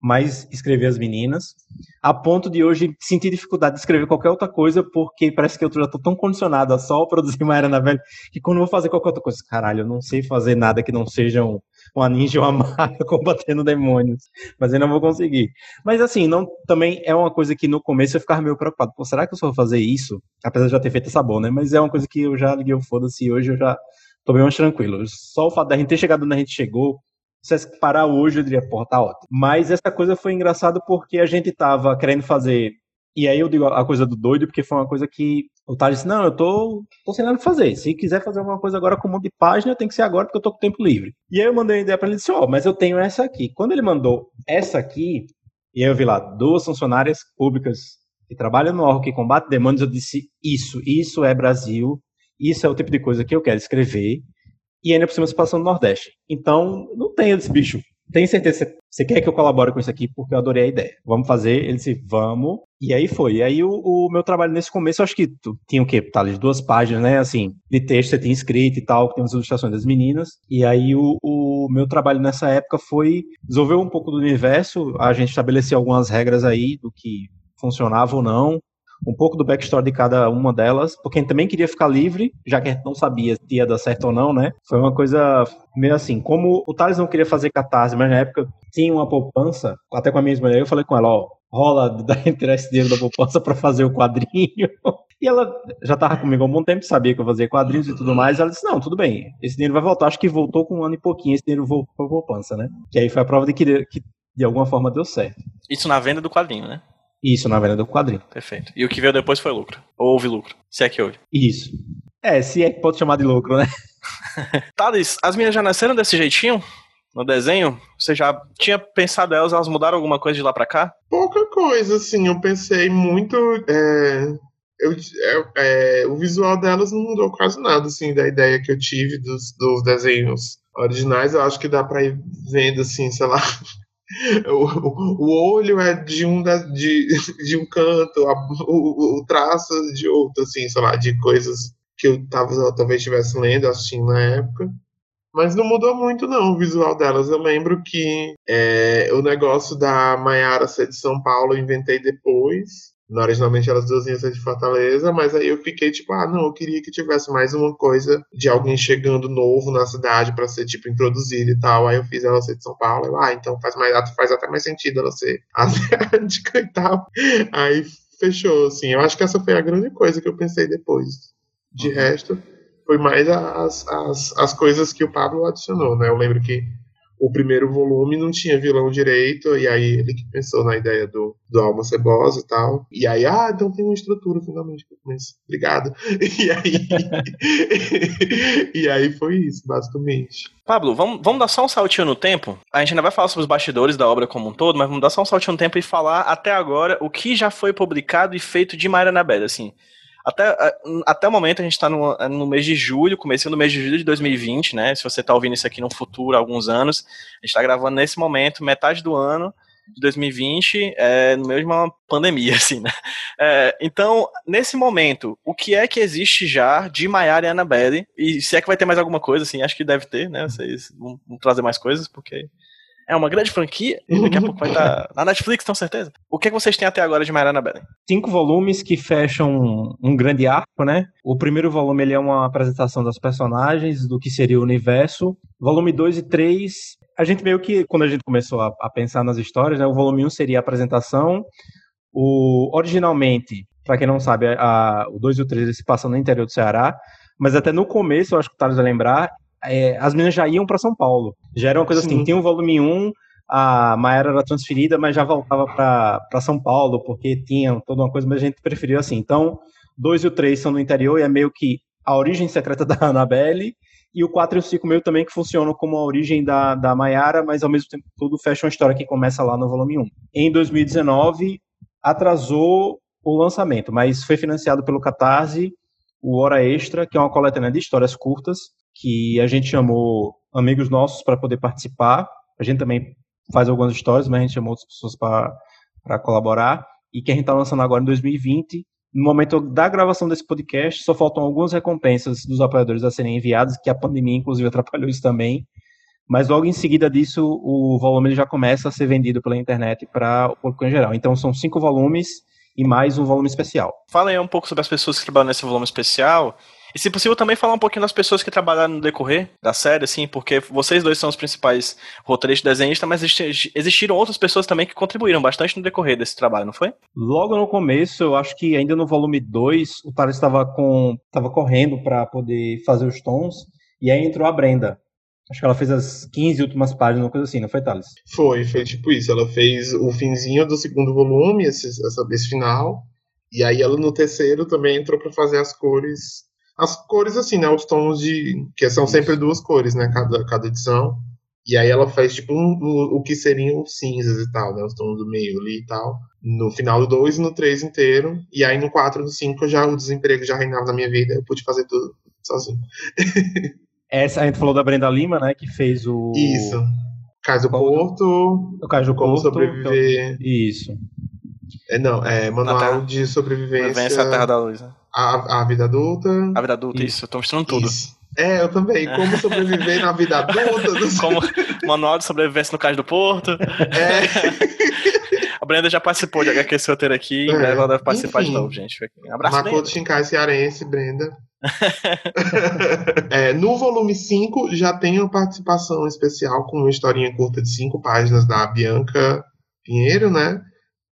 mas escrever as meninas, a ponto de hoje sentir dificuldade de escrever qualquer outra coisa, porque parece que eu já estou tão condicionado a só produzir Maera na Velha, que quando eu vou fazer qualquer outra coisa, caralho, eu não sei fazer nada que não seja um, uma ninja ou uma maga combatendo demônios, mas eu não vou conseguir. Mas assim, não, também é uma coisa que no começo eu ficava meio preocupado, pô, será que eu só vou fazer isso? Apesar de já ter feito essa boa, né? Mas é uma coisa que eu já liguei o foda-se hoje eu já tô bem mais tranquilo. Só o fato da gente ter chegado onde a gente chegou, se parar hoje, eu diria, porra, tá ótimo. Mas essa coisa foi engraçada porque a gente tava querendo fazer. E aí eu digo a coisa do doido, porque foi uma coisa que o Thales disse, não, eu tô, tô sem nada fazer. Se quiser fazer alguma coisa agora com um monte de página, tem que ser agora, porque eu tô com tempo livre. E aí eu mandei a ideia pra ele disse, ó, oh, mas eu tenho essa aqui. Quando ele mandou essa aqui, e aí eu vi lá, duas funcionárias públicas que trabalham no órgão que combate demônios, eu disse, isso, isso é Brasil, isso é o tipo de coisa que eu quero escrever e ainda por cima se passando no Nordeste. Então, não tem esse bicho. Tem certeza que você quer que eu colabore com isso aqui porque eu adorei a ideia. Vamos fazer? Ele disse, vamos. E aí foi. E aí o, o meu trabalho nesse começo, eu acho que tu, tinha o quê? Tá, duas páginas, né? Assim, de texto você tinha escrito e tal, que tem as ilustrações das meninas. E aí o, o meu trabalho nessa época foi desenvolver um pouco do universo. A gente estabeleceu algumas regras aí do que funcionava ou não um pouco do backstory de cada uma delas, porque a gente também queria ficar livre, já que a gente não sabia se ia dar certo ou não, né? Foi uma coisa meio assim, como o Thales não queria fazer catarse, mas na época tinha uma poupança, até com a minha mulher, eu falei com ela, ó, rola da tirar esse dinheiro da poupança para fazer o quadrinho. E ela já tava comigo há um bom tempo, sabia que eu fazia quadrinhos e tudo mais. Ela disse: Não, tudo bem, esse dinheiro vai voltar. Acho que voltou com um ano e pouquinho, esse dinheiro voltou pra poupança, né? Que aí foi a prova de que, que de alguma forma deu certo. Isso na venda do quadrinho, né? Isso, na venda do quadrinho. Perfeito. E o que veio depois foi lucro. Ou houve lucro. Se é que houve. Isso. É, se é que pode chamar de lucro, né? Thales, as minhas já nasceram desse jeitinho? No desenho? Você já tinha pensado elas, elas mudaram alguma coisa de lá pra cá? Pouca coisa, assim. Eu pensei muito. É... Eu, é, é, o visual delas não mudou quase nada, assim, da ideia que eu tive dos, dos desenhos originais. Eu acho que dá pra ir vendo, assim, sei lá, O, olho é de um, da, de, de um canto, a, o, o traço de outro, assim, sei lá, de coisas que eu tava, talvez estivesse lendo, assistindo na época. Mas não mudou muito, não, o visual delas. Eu lembro que é, o negócio da Maiara ser de São Paulo eu inventei depois. Originalmente elas duas iam ser de Fortaleza, mas aí eu fiquei tipo, ah, não, eu queria que tivesse mais uma coisa de alguém chegando novo na cidade para ser, tipo, introduzido e tal. Aí eu fiz ela ser de São Paulo. Eu, ah, então faz, mais, faz até mais sentido ela ser asiática e tal. Aí fechou, assim. Eu acho que essa foi a grande coisa que eu pensei depois. De uhum. resto, foi mais as, as, as coisas que o Pablo adicionou, né? Eu lembro que o primeiro volume não tinha vilão direito, e aí ele que pensou na ideia do, do Alma Cebosa e tal. E aí, ah, então tem uma estrutura finalmente para começar. Obrigado. E aí. e aí foi isso, basicamente. Pablo, vamos, vamos dar só um saltinho no tempo? A gente ainda vai falar sobre os bastidores da obra como um todo, mas vamos dar só um saltinho no tempo e falar até agora o que já foi publicado e feito de Mayra Nabeda, assim. Até, até o momento a gente está no, no mês de julho, começando no mês de julho de 2020, né? Se você está ouvindo isso aqui no futuro, alguns anos, a gente está gravando nesse momento, metade do ano de 2020, é, no meio de uma pandemia, assim, né? É, então, nesse momento, o que é que existe já de Maiara e Annabelle? E se é que vai ter mais alguma coisa, assim, acho que deve ter, né? Vocês vão, vão trazer mais coisas, porque é uma grande franquia e daqui a pouco vai estar na Netflix, com certeza. O que, é que vocês têm até agora de Mariana Belen? Cinco volumes que fecham um grande arco, né? O primeiro volume ele é uma apresentação das personagens, do que seria o universo. Volume 2 e 3 a gente meio que, quando a gente começou a, a pensar nas histórias, né, o volume 1 seria a apresentação. O, originalmente, para quem não sabe, a, o 2 e o 3 se passam no interior do Ceará, mas até no começo, eu acho que o Thales vai lembrar, é, as meninas já iam para São Paulo. Já era uma coisa assim, Sim. assim, tinha o volume 1, a Maera era transferida, mas já voltava para São Paulo, porque tinha toda uma coisa, mas a gente preferiu assim. Então, 2 e o 3 são no interior e é meio que a origem secreta da Annabelle, e o 4 e o 5 meio também que funcionam como a origem da, da Mayara, mas ao mesmo tempo tudo fecha uma história que começa lá no volume 1. Em 2019, atrasou o lançamento, mas foi financiado pelo Catarse, o Hora Extra, que é uma coletânea de histórias curtas, que a gente chamou amigos nossos para poder participar. A gente também faz algumas histórias, mas a gente chamou outras pessoas para colaborar, e que a gente está lançando agora em 2020, no momento da gravação desse podcast, só faltam algumas recompensas dos apoiadores a serem enviadas, que a pandemia, inclusive, atrapalhou isso também. Mas logo em seguida disso, o volume já começa a ser vendido pela internet para o público em geral. Então são cinco volumes e mais um volume especial. Fala aí um pouco sobre as pessoas que trabalham nesse volume especial e se possível também falar um pouquinho das pessoas que trabalharam no decorrer da série, assim, porque vocês dois são os principais roteiristas e desenhistas, mas existiram outras pessoas também que contribuíram bastante no decorrer desse trabalho, não foi? Logo no começo, eu acho que ainda no volume 2, o Thales estava com estava correndo para poder fazer os tons, e aí entrou a Brenda. Acho que ela fez as 15 últimas páginas, uma coisa assim, não foi, Thales? Foi, foi tipo isso. Ela fez o finzinho do segundo volume, esse, esse final, e aí ela no terceiro também entrou para fazer as cores as cores, assim, né? Os tons de. Que são sempre duas cores, né? Cada, cada edição. E aí ela faz, tipo, um, um, o que seriam os cinzas e tal, né? Os tons do meio ali e tal. No final do 2 e no 3 inteiro. E aí no 4 e no 5 já o desemprego já reinava na minha vida. Eu pude fazer tudo sozinho. Essa, a gente falou da Brenda Lima, né? Que fez o. Isso. Cais do Porto. O Como Porto. sobreviver. Isso. É, não, é Manual de Sobrevivência. Sobrevivência à Terra da Luz, né? A, a vida adulta. A vida adulta, isso, isso eu tô mostrando tudo. Isso. É, eu também. Como sobreviver na vida adulta. Como manual de sobrevivência no Cais do Porto. É. A Brenda já participou de HQ esse roteiro aqui, é. ela deve participar Enfim, de novo, gente. Um abraço, Makoto Shinkai cearense, Brenda. é, no volume 5 já tem uma participação especial com uma historinha curta de 5 páginas da Bianca Pinheiro, né?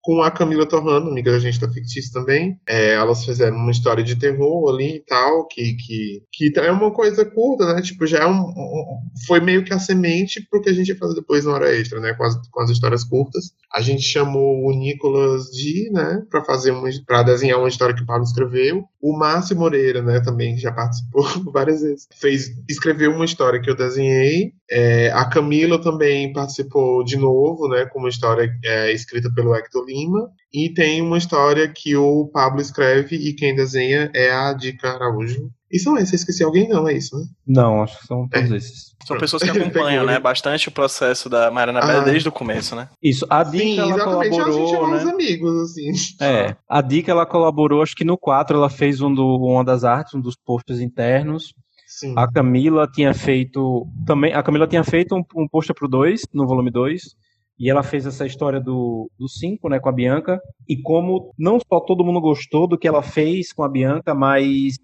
Com a Camila Torrano, amiga da gente da Fictícia também. É, elas fizeram uma história de terror ali e tal, que, que, que é uma coisa curta, né? Tipo, já é um, um, foi meio que a semente pro que a gente ia fazer depois na hora extra, né? Com as, com as histórias curtas. A gente chamou o Nicolas G, né? Pra fazer uma, pra desenhar uma história que o Paulo escreveu. O Márcio Moreira, né? Também já participou várias vezes. Fez, escreveu uma história que eu desenhei. É, a Camila também participou de novo, né? Com uma história é, escrita pelo Hector Lima. E tem uma história que o Pablo escreve e quem desenha é a Dica Araújo. E são esses, esqueci alguém não, é isso, né? Não, acho que são todos é. esses. São pessoas que acompanham, né, bastante o processo da Mariana ah. desde o começo, né? Isso, a Dica Sim, ela colaborou, né? amigos, assim. É, a Dica ela colaborou, acho que no 4 ela fez um do, uma das artes, um dos posts internos. Sim. A Camila tinha feito também, a Camila tinha feito um, um pôster pro 2, no volume 2. E ela fez essa história do 5, né, com a Bianca. E como não só todo mundo gostou do que ela fez com a Bianca, mas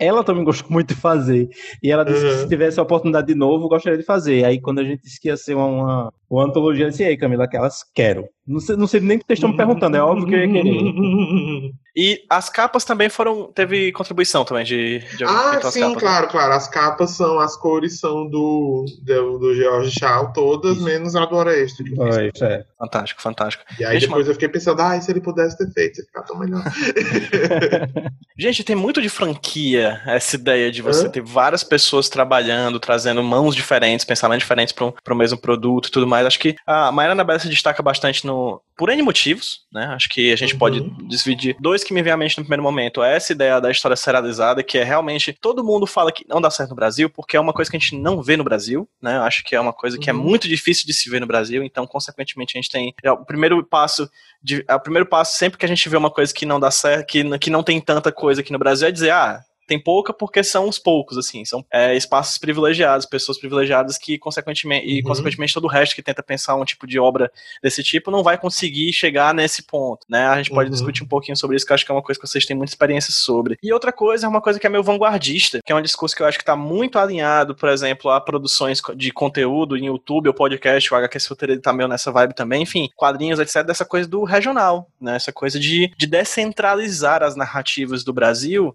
ela também gostou muito de fazer. E ela disse uhum. que se tivesse a oportunidade de novo, gostaria de fazer. Aí quando a gente disse que ia ser uma, uma, uma antologia, eu disse, aí Camila, aquelas quero. Não sei, não sei nem o que vocês estão me perguntando, é óbvio que eu ia querer. E as capas também foram. Teve contribuição também de. de ah, sim, capas, né? claro, né? claro. As capas são, as cores são do, do, do George Shaw, todas, isso. menos a do. Que ah, isso é. Fantástico, fantástico. E aí Gente, depois eu fiquei pensando, ah, se ele pudesse ter feito, ia ficar tão melhor. Gente, tem muito de franquia essa ideia de você ter várias pessoas trabalhando, trazendo mãos diferentes, pensamentos diferentes para o mesmo produto e tudo mais. Acho que a Mayra Anabela se destaca bastante no, por N motivos, né? Acho que a gente uhum. pode dividir dois que me vem à mente no primeiro momento. É essa ideia da história serializada, que é realmente todo mundo fala que não dá certo no Brasil, porque é uma coisa que a gente não vê no Brasil, né? Acho que é uma coisa que é uhum. é muito difícil de se ver no Brasil, então, consequentemente, a gente tem é, o primeiro passo de, é o primeiro passo sempre que a gente vê uma coisa que não dá certo, que, que não tem tanta coisa aqui no Brasil, é dizer, ah, tem pouca porque são os poucos, assim, são é, espaços privilegiados, pessoas privilegiadas que, consequentemente, uhum. e consequentemente todo o resto que tenta pensar um tipo de obra desse tipo não vai conseguir chegar nesse ponto, né? A gente pode uhum. discutir um pouquinho sobre isso, que eu acho que é uma coisa que vocês têm muita experiência sobre. E outra coisa é uma coisa que é meio vanguardista, que é um discurso que eu acho que está muito alinhado, por exemplo, a produções de conteúdo em YouTube ou podcast, o HQ Filter ele tá meio nessa vibe também, enfim, quadrinhos, etc, dessa coisa do regional, né? Essa coisa de, de descentralizar as narrativas do Brasil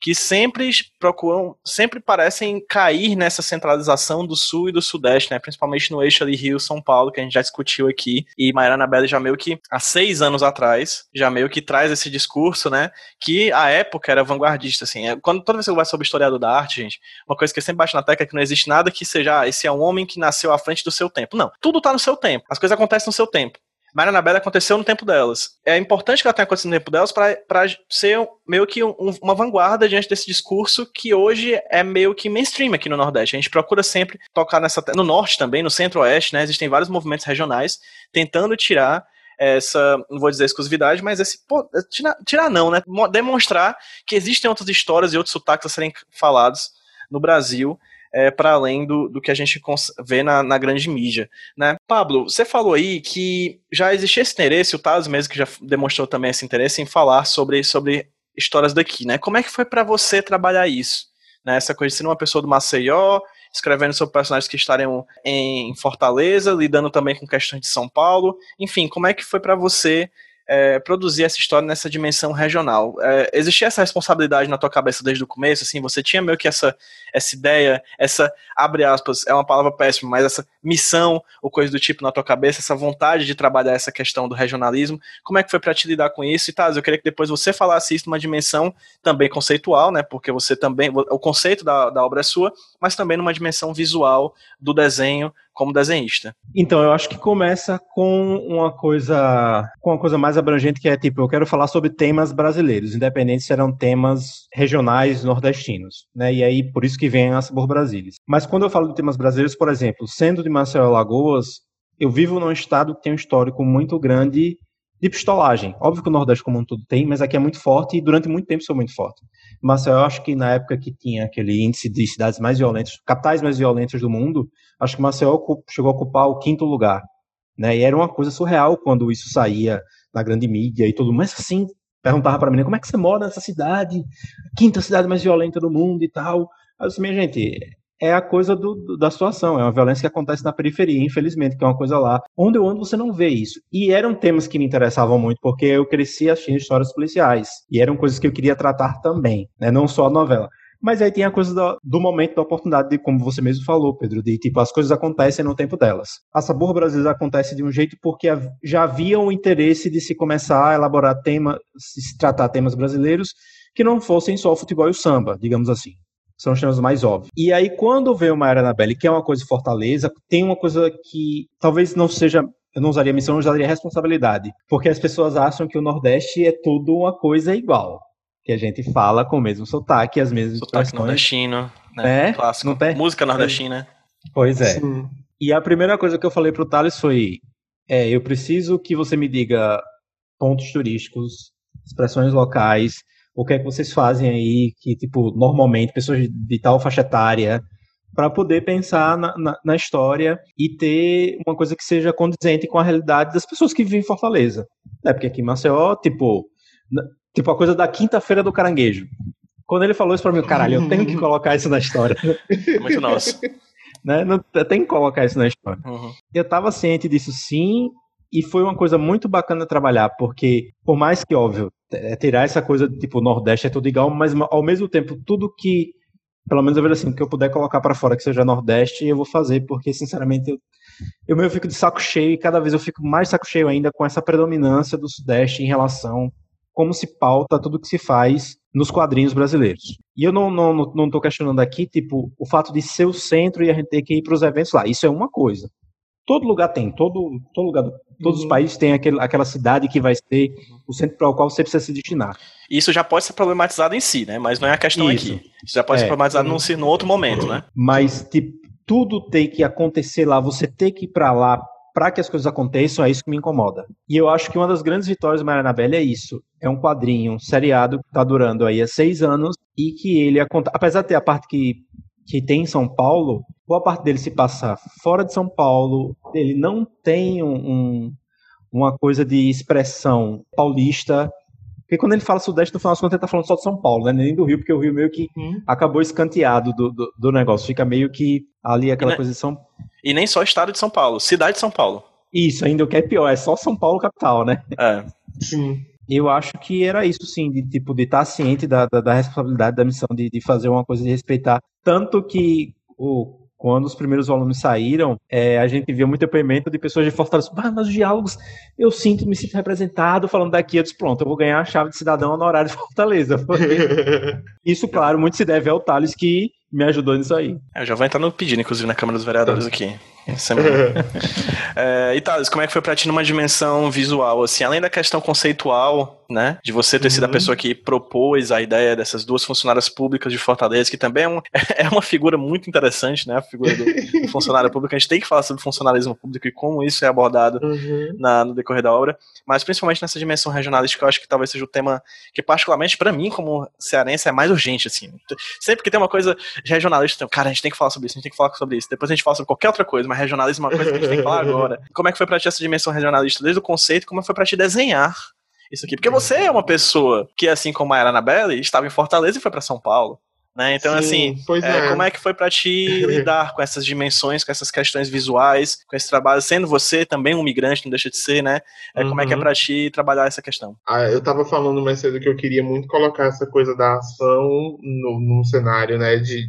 que sempre procuram, sempre parecem cair nessa centralização do sul e do sudeste, né? Principalmente no eixo ali Rio-São Paulo, que a gente já discutiu aqui. E Mayrana Belli já meio que, há seis anos atrás, já meio que traz esse discurso, né? Que a época era vanguardista, assim. É, quando, toda vez que eu vai sobre historiador da arte, gente, uma coisa que eu sempre baixo na tecla é que não existe nada que seja, ah, esse é um homem que nasceu à frente do seu tempo. Não. Tudo tá no seu tempo. As coisas acontecem no seu tempo. Mariana Bela aconteceu no tempo delas. É importante que ela tenha acontecido no tempo delas para ser meio que um, uma vanguarda diante desse discurso que hoje é meio que mainstream aqui no Nordeste. A gente procura sempre tocar nessa. No Norte também, no Centro-Oeste, né? Existem vários movimentos regionais tentando tirar essa, não vou dizer exclusividade, mas esse, pô, tirar, tirar não, né? Demonstrar que existem outras histórias e outros sotaques a serem falados no Brasil é, para além do, do que a gente vê na, na, grande mídia. Né? Pablo, você falou aí que já existia esse interesse, o Taz mesmo que já demonstrou também esse interesse em falar sobre, sobre histórias daqui. Né? Como é que foi para você trabalhar isso? Né? Essa coisa de ser uma pessoa do Maceió, escrevendo sobre personagens que estariam em Fortaleza, lidando também com questões de São Paulo. Enfim, como é que foi para você é, produzir essa história nessa dimensão regional. É, existia essa responsabilidade na tua cabeça desde o começo? Assim, você tinha meio que essa, essa ideia, essa, abre aspas, é uma palavra péssima, mas essa missão ou coisa do tipo na tua cabeça, essa vontade de trabalhar essa questão do regionalismo. Como é que foi para te lidar com isso? E tá, eu queria que depois você falasse isso numa dimensão também conceitual, né? Porque você também, o conceito da, da obra é sua, mas também numa dimensão visual do desenho como desenhista. Então, eu acho que começa com uma coisa, com uma coisa mais abrangente que é tipo, eu quero falar sobre temas brasileiros, independente se eram temas regionais nordestinos, né? E aí por isso que vem a Sabor Brasília. Mas quando eu falo de temas brasileiros, por exemplo, sendo de Marcelo Lagoas, eu vivo num estado que tem um histórico muito grande de pistolagem. Óbvio que o Nordeste como um todo tem, mas aqui é muito forte e durante muito tempo foi muito forte. Mas eu acho que na época que tinha aquele índice de cidades mais violentas, capitais mais violentas do mundo, acho que Maceió chegou a ocupar o quinto lugar. Né? E era uma coisa surreal quando isso saía na grande mídia e tudo. Mas assim, perguntava para mim, como é que você mora nessa cidade? Quinta cidade mais violenta do mundo e tal. Disse, minha gente, é a coisa do, do, da situação, é uma violência que acontece na periferia, infelizmente, que é uma coisa lá. Onde eu ando, você não vê isso. E eram temas que me interessavam muito, porque eu cresci assistindo histórias policiais. E eram coisas que eu queria tratar também, né? não só a novela. Mas aí tem a coisa do, do, momento da oportunidade, de, como você mesmo falou, Pedro, de tipo, as coisas acontecem no tempo delas. A Sabor Brasileira acontece de um jeito porque já havia o interesse de se começar a elaborar temas, se tratar temas brasileiros que não fossem só o futebol e o samba, digamos assim. São os temas mais óbvios. E aí, quando veio uma era Belli, que é uma coisa de Fortaleza, tem uma coisa que talvez não seja eu não usaria missão, eu usaria responsabilidade. Porque as pessoas acham que o Nordeste é tudo uma coisa igual que a gente fala com o mesmo sotaque, as mesmas sotaque expressões. nordestino, né? É, Clássico. Não tem? Música nordestina. Pois é. Sim. E a primeira coisa que eu falei pro Thales foi: é, eu preciso que você me diga pontos turísticos, expressões locais, o que é que vocês fazem aí, que, tipo, normalmente, pessoas de tal faixa etária, para poder pensar na, na, na, história e ter uma coisa que seja condizente com a realidade das pessoas que vivem em Fortaleza. É, porque aqui em Maceió, tipo, Tipo a coisa da quinta-feira do caranguejo. Quando ele falou isso pra mim, caralho, eu tenho que colocar isso na história. Muito nosso. né? Não, eu tenho que colocar isso na história. Uhum. Eu tava ciente disso sim, e foi uma coisa muito bacana trabalhar, porque, por mais que, óbvio, é tirar essa coisa de tipo, Nordeste é tudo igual, mas ao mesmo tempo, tudo que, pelo menos eu vejo assim, que eu puder colocar para fora que seja Nordeste, eu vou fazer, porque, sinceramente, eu, eu meio fico de saco cheio, e cada vez eu fico mais saco cheio ainda com essa predominância do Sudeste em relação como se pauta tudo que se faz nos quadrinhos brasileiros. E eu não não não, não questionando aqui, tipo, o fato de ser o centro e a gente ter que ir para os eventos lá. Isso é uma coisa. Todo lugar tem, todo, todo lugar, todos uhum. os países têm aquele, aquela cidade que vai ser o centro para o qual você precisa se destinar. Isso já pode ser problematizado em si, né? Mas não é a questão Isso. aqui. Isso já pode é. ser problematizado uhum. num, num outro momento, né? Mas, tipo, tudo tem que acontecer lá, você tem que ir para lá para que as coisas aconteçam, é isso que me incomoda. E eu acho que uma das grandes vitórias do Mariana Belli é isso. É um quadrinho, um seriado que está durando aí há seis anos e que ele, apesar de ter a parte que, que tem em São Paulo, boa parte dele se passa fora de São Paulo, ele não tem um, um, uma coisa de expressão paulista porque quando ele fala Sudeste, no final das contas, ele tá falando só de São Paulo, né? Nem do Rio, porque o Rio meio que uhum. acabou escanteado do, do, do, negócio. Fica meio que ali aquela e coisa de São E nem só estado de São Paulo, cidade de São Paulo. Isso, ainda o que é pior, é só São Paulo capital, né? É. Sim. Eu acho que era isso, sim, de tipo, de estar ciente da, da, da responsabilidade da missão, de, de fazer uma coisa de respeitar. Tanto que o quando os primeiros volumes saíram, é, a gente viu muito depoimento de pessoas de Fortaleza. Ah, mas os diálogos, eu sinto, me sinto representado falando daqui. Eu disse, pronto, eu vou ganhar a chave de cidadão honorário de Fortaleza. Isso, claro, muito se deve ao Thales que me ajudou nisso aí. Eu já vou entrar no pedido, inclusive, na Câmara dos Vereadores aqui. é, e Thales, como é que foi pra ti numa dimensão visual, assim, além da questão conceitual, né, de você ter uhum. sido a uhum. pessoa que propôs a ideia dessas duas funcionárias públicas de Fortaleza, que também é, um, é uma figura muito interessante, né, a figura do, do, funcionário público, a gente tem que falar sobre funcionalismo público e como isso é abordado uhum. na, no decorrer da obra, mas principalmente nessa dimensão regionalística, eu acho que talvez seja o tema que particularmente para mim, como cearense, é mais urgente, assim, sempre que tem uma coisa regionalista, cara, a gente tem que falar sobre isso, a gente tem que falar sobre isso, depois a gente fala sobre qualquer outra coisa, mas regionalismo é uma coisa que a gente tem que falar agora. Como é que foi pra ti essa dimensão regionalista desde o conceito? Como foi pra ti desenhar isso aqui? Porque você é uma pessoa que, assim como a Anabelle, estava em Fortaleza e foi para São Paulo. Né? Então, Sim, assim, é, é. como é que foi para ti lidar com essas dimensões, com essas questões visuais, com esse trabalho, sendo você também um migrante, não deixa de ser, né? É, uhum. Como é que é uhum. para ti trabalhar essa questão? Ah, eu tava falando mais cedo que eu queria muito colocar essa coisa da ação no, num cenário, né, de,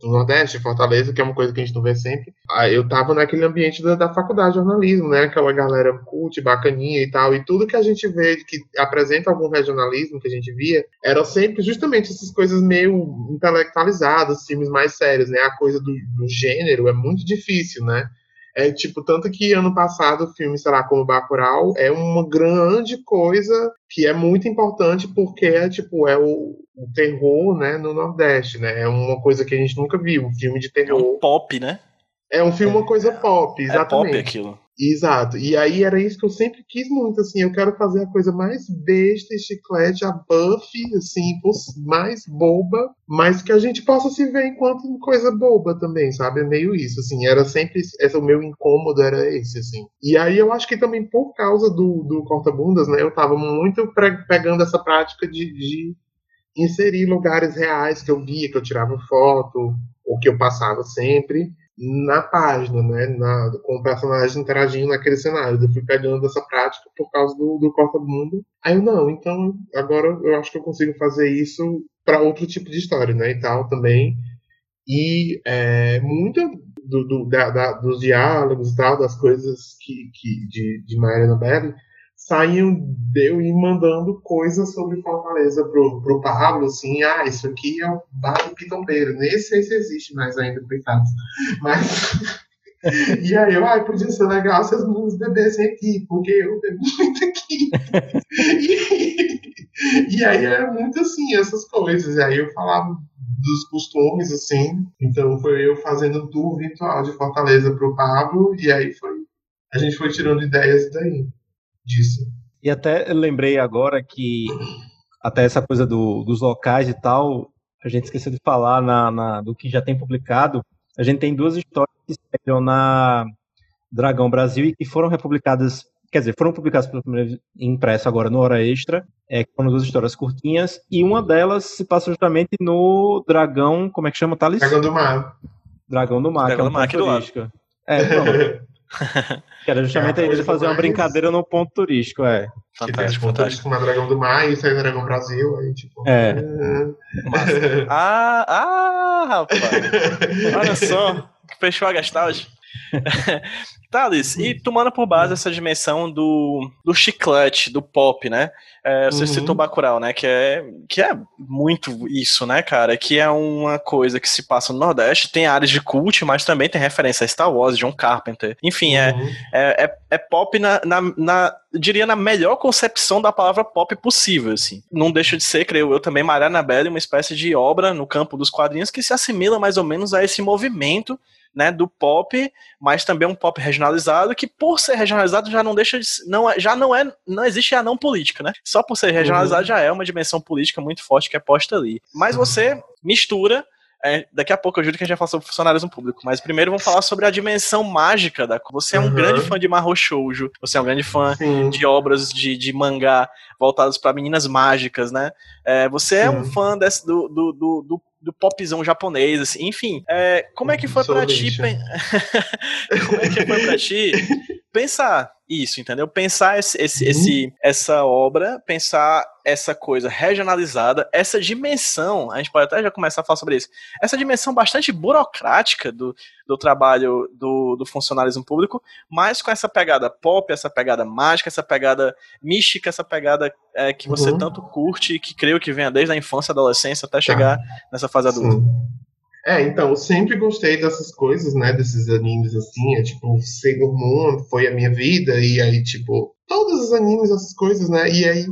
do Nordeste, Fortaleza, que é uma coisa que a gente não vê sempre. Eu tava naquele ambiente da, da faculdade de jornalismo, né? Aquela galera cult, bacaninha e tal. E tudo que a gente vê que apresenta algum regionalismo que a gente via, era sempre justamente essas coisas meio intelectualizadas, filmes mais sérios, né? A coisa do, do gênero é muito difícil, né? É tipo, tanto que ano passado o filme, sei lá, como Bacurau, é uma grande coisa que é muito importante porque é tipo, é o, o, terror, né, no Nordeste, né? É uma coisa que a gente nunca viu, um filme de terror. É um pop, né? É um filme, uma coisa pop, exatamente. É pop aquilo. Exato. E aí era isso que eu sempre quis muito, assim, eu quero fazer a coisa mais besta, chiclete, a buff, assim, mais boba, mas que a gente possa se ver enquanto coisa boba também, sabe? É meio isso, assim, era sempre, esse, o meu incômodo era esse, assim. E aí eu acho que também por causa do, do corta-bundas, né, eu tava muito pegando essa prática de, de inserir lugares reais que eu via, que eu tirava foto, ou que eu passava sempre, na página, né, na, com o personagem interagindo naquele cenário. Eu fui pegando essa prática por causa do, do corta-mundo. Aí eu, não, então agora eu acho que eu consigo fazer isso para outro tipo de história, né, e tal também. E é, muito do, do, da, da, dos diálogos e tal, das coisas que, que de, de Mariana Belli, saíam deu ir mandando coisas sobre Fortaleza pro, pro Pablo, assim, ah, isso aqui é o bar do Pitombeiro. Nem sei se existe mais ainda, coitado. Mas. e aí eu, ah, podia ser legal se as meninas bebessem aqui, porque eu bebo muito aqui. e, e aí era muito assim, essas coisas. E aí eu falava dos costumes, assim. Então foi eu fazendo tour virtual de Fortaleza pro Pablo, e aí foi. A gente foi tirando ideias daí disso. E até lembrei agora que até essa coisa do, dos locais e tal, a gente esqueceu de falar na, na, do que já tem publicado. A gente tem duas histórias que saíram na Dragão Brasil e que foram republicadas, quer dizer, foram publicadas pela primeira impresso agora no Hora Extra, é, que foram duas histórias curtinhas, e uma delas se passa justamente no Dragão, como é que chama, Thales? Dragão do Mar. Dragão do Mar, Dragão que é uma do Mar, turística. É, pronto. que era justamente é ele fazer uma brincadeira no ponto turístico, é. Fantástico, fantástico. Com Dragão do Mar e sai Dragão Brasil, aí tipo. É. é. ah, ah, rapaz. Olha só, fechou a gastagem. Thales, e tomando por base essa dimensão do, do chiclete, do pop, né? É, você uhum. citou Bacurau, né? Que é, que é muito isso, né, cara? Que é uma coisa que se passa no Nordeste, tem áreas de cult, mas também tem referência a Star Wars, John Carpenter. Enfim, é, uhum. é, é, é, pop na, na, na, diria, na melhor concepção da palavra pop possível, assim. Não deixa de ser, creio eu, também Mariana Belli, uma espécie de obra no campo dos quadrinhos que se assimila mais ou menos a esse movimento né, do pop, mas também um pop regional regionalizado, que por ser regionalizado já não deixa de, não, é, já não é, não existe a não política, né? Só por ser regionalizado uhum. já é uma dimensão política muito forte que é posta ali. Mas uhum. você mistura é, daqui a pouco eu juro que a gente vai falar sobre funcionalismo público, mas primeiro vamos falar sobre a dimensão mágica da. Você é um uhum. grande fã de Mahou Shoujo, você é um grande fã Sim. de obras de, de mangá voltadas para meninas mágicas, né? É, você Sim. é um fã desse, do, do, do, do do popzão japonês, assim, enfim. É, como é que foi para ti? como é que foi para ti pensar isso, entendeu? Pensar esse, esse, uhum. esse, essa obra, pensar essa coisa regionalizada, essa dimensão, a gente pode até já começar a falar sobre isso, essa dimensão bastante burocrática do, do trabalho do, do funcionalismo público, mas com essa pegada pop, essa pegada mágica, essa pegada mística, essa pegada é, que você uhum. tanto curte e que creio que venha desde a infância, adolescência até chegar tá. nessa fase adulta. Sim. É, então, eu sempre gostei dessas coisas, né? Desses animes assim. É tipo, Sailor Moon foi a minha vida, e aí, tipo, todos os animes, essas coisas, né? E aí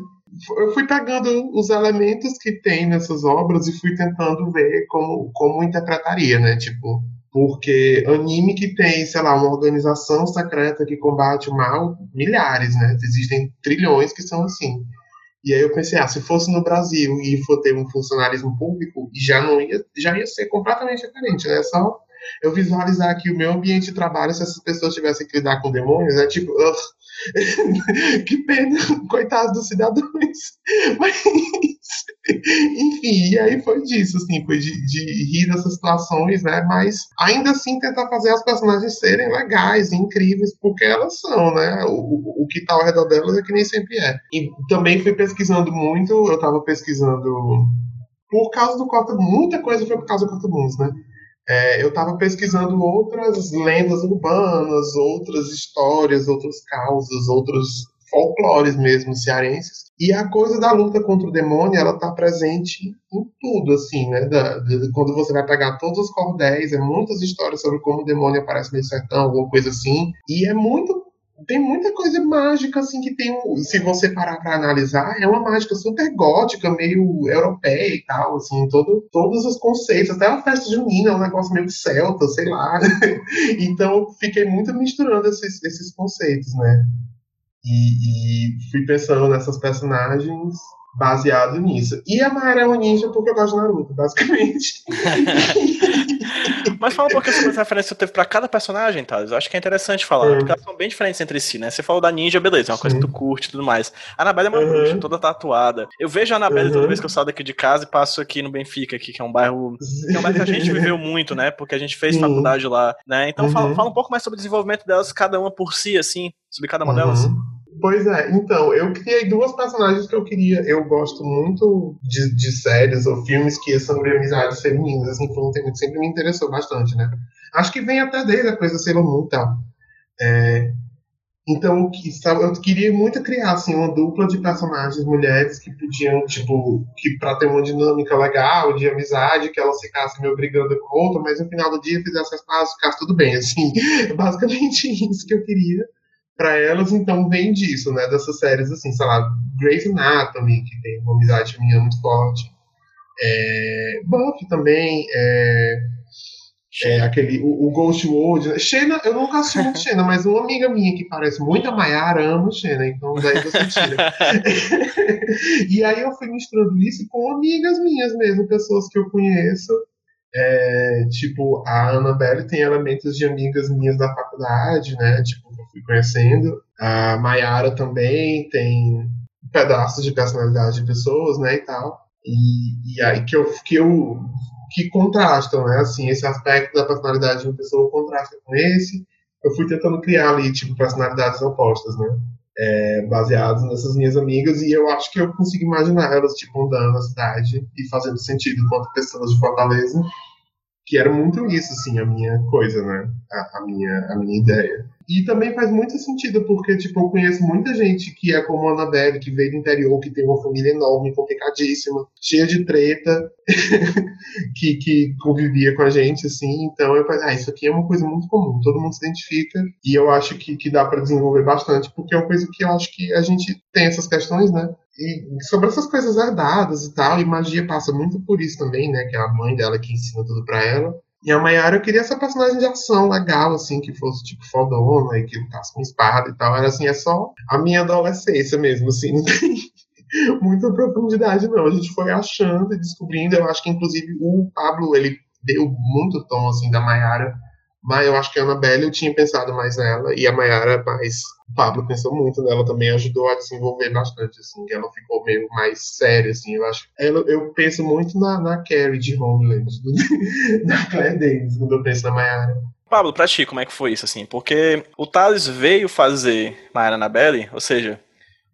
eu fui pegando os elementos que tem nessas obras e fui tentando ver como, como interpretaria, né? Tipo, porque anime que tem, sei lá, uma organização secreta que combate o mal, milhares, né? Existem trilhões que são assim. E aí eu pensei, ah, se fosse no Brasil e for ter um funcionalismo público, já não ia, já ia ser completamente diferente, né? Só eu visualizar aqui o meu ambiente de trabalho se essas pessoas tivessem que lidar com demônios, é né? tipo, que pena, coitados dos cidadãos. Mas, enfim, e aí foi disso, assim, foi de, de, rir dessas situações, né? Mas ainda assim tentar fazer as personagens serem legais, incríveis, porque elas são, né? O, o que tá ao redor delas é que nem sempre é. E também fui pesquisando muito, eu tava pesquisando por causa do Cota, muita coisa foi por causa do Cota Moons, né? É, eu estava pesquisando outras lendas urbanas, outras histórias, outras causas, outros folclores mesmo cearenses. E a coisa da luta contra o demônio, ela está presente em tudo, assim, né? Da, de, quando você vai pegar todos os cordéis, é muitas histórias sobre como o demônio aparece no sertão, alguma coisa assim. E é muito tem muita coisa mágica, assim, que tem, se você parar para analisar, é uma mágica super gótica, meio europeia e tal, assim, todo, todos os conceitos, até a festa junina é um negócio meio celta, sei lá. então, fiquei muito misturando esses, esses conceitos, né? E, e fui pensando nessas personagens baseado nisso. E a Mayara é uma ninja porque eu gosto de Naruto, basicamente. Mas fala um pouquinho sobre as referências que você teve pra cada personagem, Thales. Eu acho que é interessante falar, uhum. porque elas são bem diferentes entre si, né? Você falou da ninja, beleza, é uma Sim. coisa que tu curte e tudo mais. A Anabelle é uma uhum. bruxa, toda tatuada. Eu vejo a Anabelle uhum. toda vez que eu saio daqui de casa e passo aqui no Benfica, aqui, que é um bairro que é um bairro que a gente viveu muito, né? Porque a gente fez Sim. faculdade lá, né? Então fala, uhum. fala, um pouco mais sobre o desenvolvimento delas, cada uma por si, assim, sobre cada uma delas. Pois é, então, eu criei duas personagens que eu queria. Eu gosto muito de, de séries ou filmes que são sobre amizades femininas, assim, foi um tema que sempre me interessou bastante, né? Acho que vem até desde a coisa Sailor Moon e tal. É, então, eu queria muito criar, assim, uma dupla de personagens mulheres que podiam, tipo, que pra ter uma dinâmica legal, de amizade, que elas ficassem me obrigando com outra, mas no final do dia fizesse as pazes, ficasse tudo bem, assim. basicamente isso que eu queria para elas, então, vem disso, né? Dessas séries, assim, sei lá, Grey's Anatomy, que tem uma amizade minha muito forte. É, Buffy também, é, é aquele, o, o, Ghost World. Né? Xena, eu nunca assisti muito Xena, mas uma amiga minha que parece muito a Mayara ama Xena, então daí você tira. e aí eu fui misturando isso com amigas minhas mesmo, pessoas que eu conheço. É, tipo, a Annabelle tem elementos de amigas minhas da faculdade, né? Tipo, fui conhecendo. A Mayara também tem pedaços de personalidade de pessoas, né, e tal. E, e aí que eu, que eu que contrastam, né, assim, esse aspecto da personalidade de uma pessoa contrasta com esse. Eu fui tentando criar ali, tipo, personalidades opostas, né, é, baseadas nessas minhas amigas, e eu acho que eu consigo imaginar elas, tipo, andando na cidade e fazendo sentido enquanto pessoas de Fortaleza, que era muito isso, assim, a minha coisa, né, a, a minha, a minha ideia. E também faz muito sentido, porque, tipo, eu conheço muita gente que é como a Annabelle, que veio do interior, que tem uma família enorme, complicadíssima, cheia de treta, que, que convivia com a gente, assim. Então eu falei, ah, isso aqui é uma coisa muito comum, todo mundo se identifica, e eu acho que, que dá para desenvolver bastante, porque é uma coisa que eu acho que a gente tem essas questões, né? E sobre essas coisas herdadas e tal, e magia passa muito por isso também, né? Que é a mãe dela que ensina tudo para ela. E a Mayara, eu queria essa personagem de ação legal, assim, que fosse tipo fodona e que lutasse com espada e tal. Era assim, é só a minha adolescência mesmo, assim, não tem muita profundidade, não. A gente foi achando e descobrindo. Eu acho que, inclusive, o Pablo, ele deu muito tom, assim, da Mayara. Mas eu acho que a Annabelle eu tinha pensado mais nela e a Mayara mais. O Pablo pensou muito nela também, ajudou a desenvolver bastante, assim, ela ficou meio mais séria, assim. Eu acho. Eu, eu penso muito na, na Carrie de Homeland, da Claire Davis, quando eu penso na Mayara. Pablo, pra ti, como é que foi isso, assim? Porque o Thales veio fazer Mayara Annabelle, ou seja,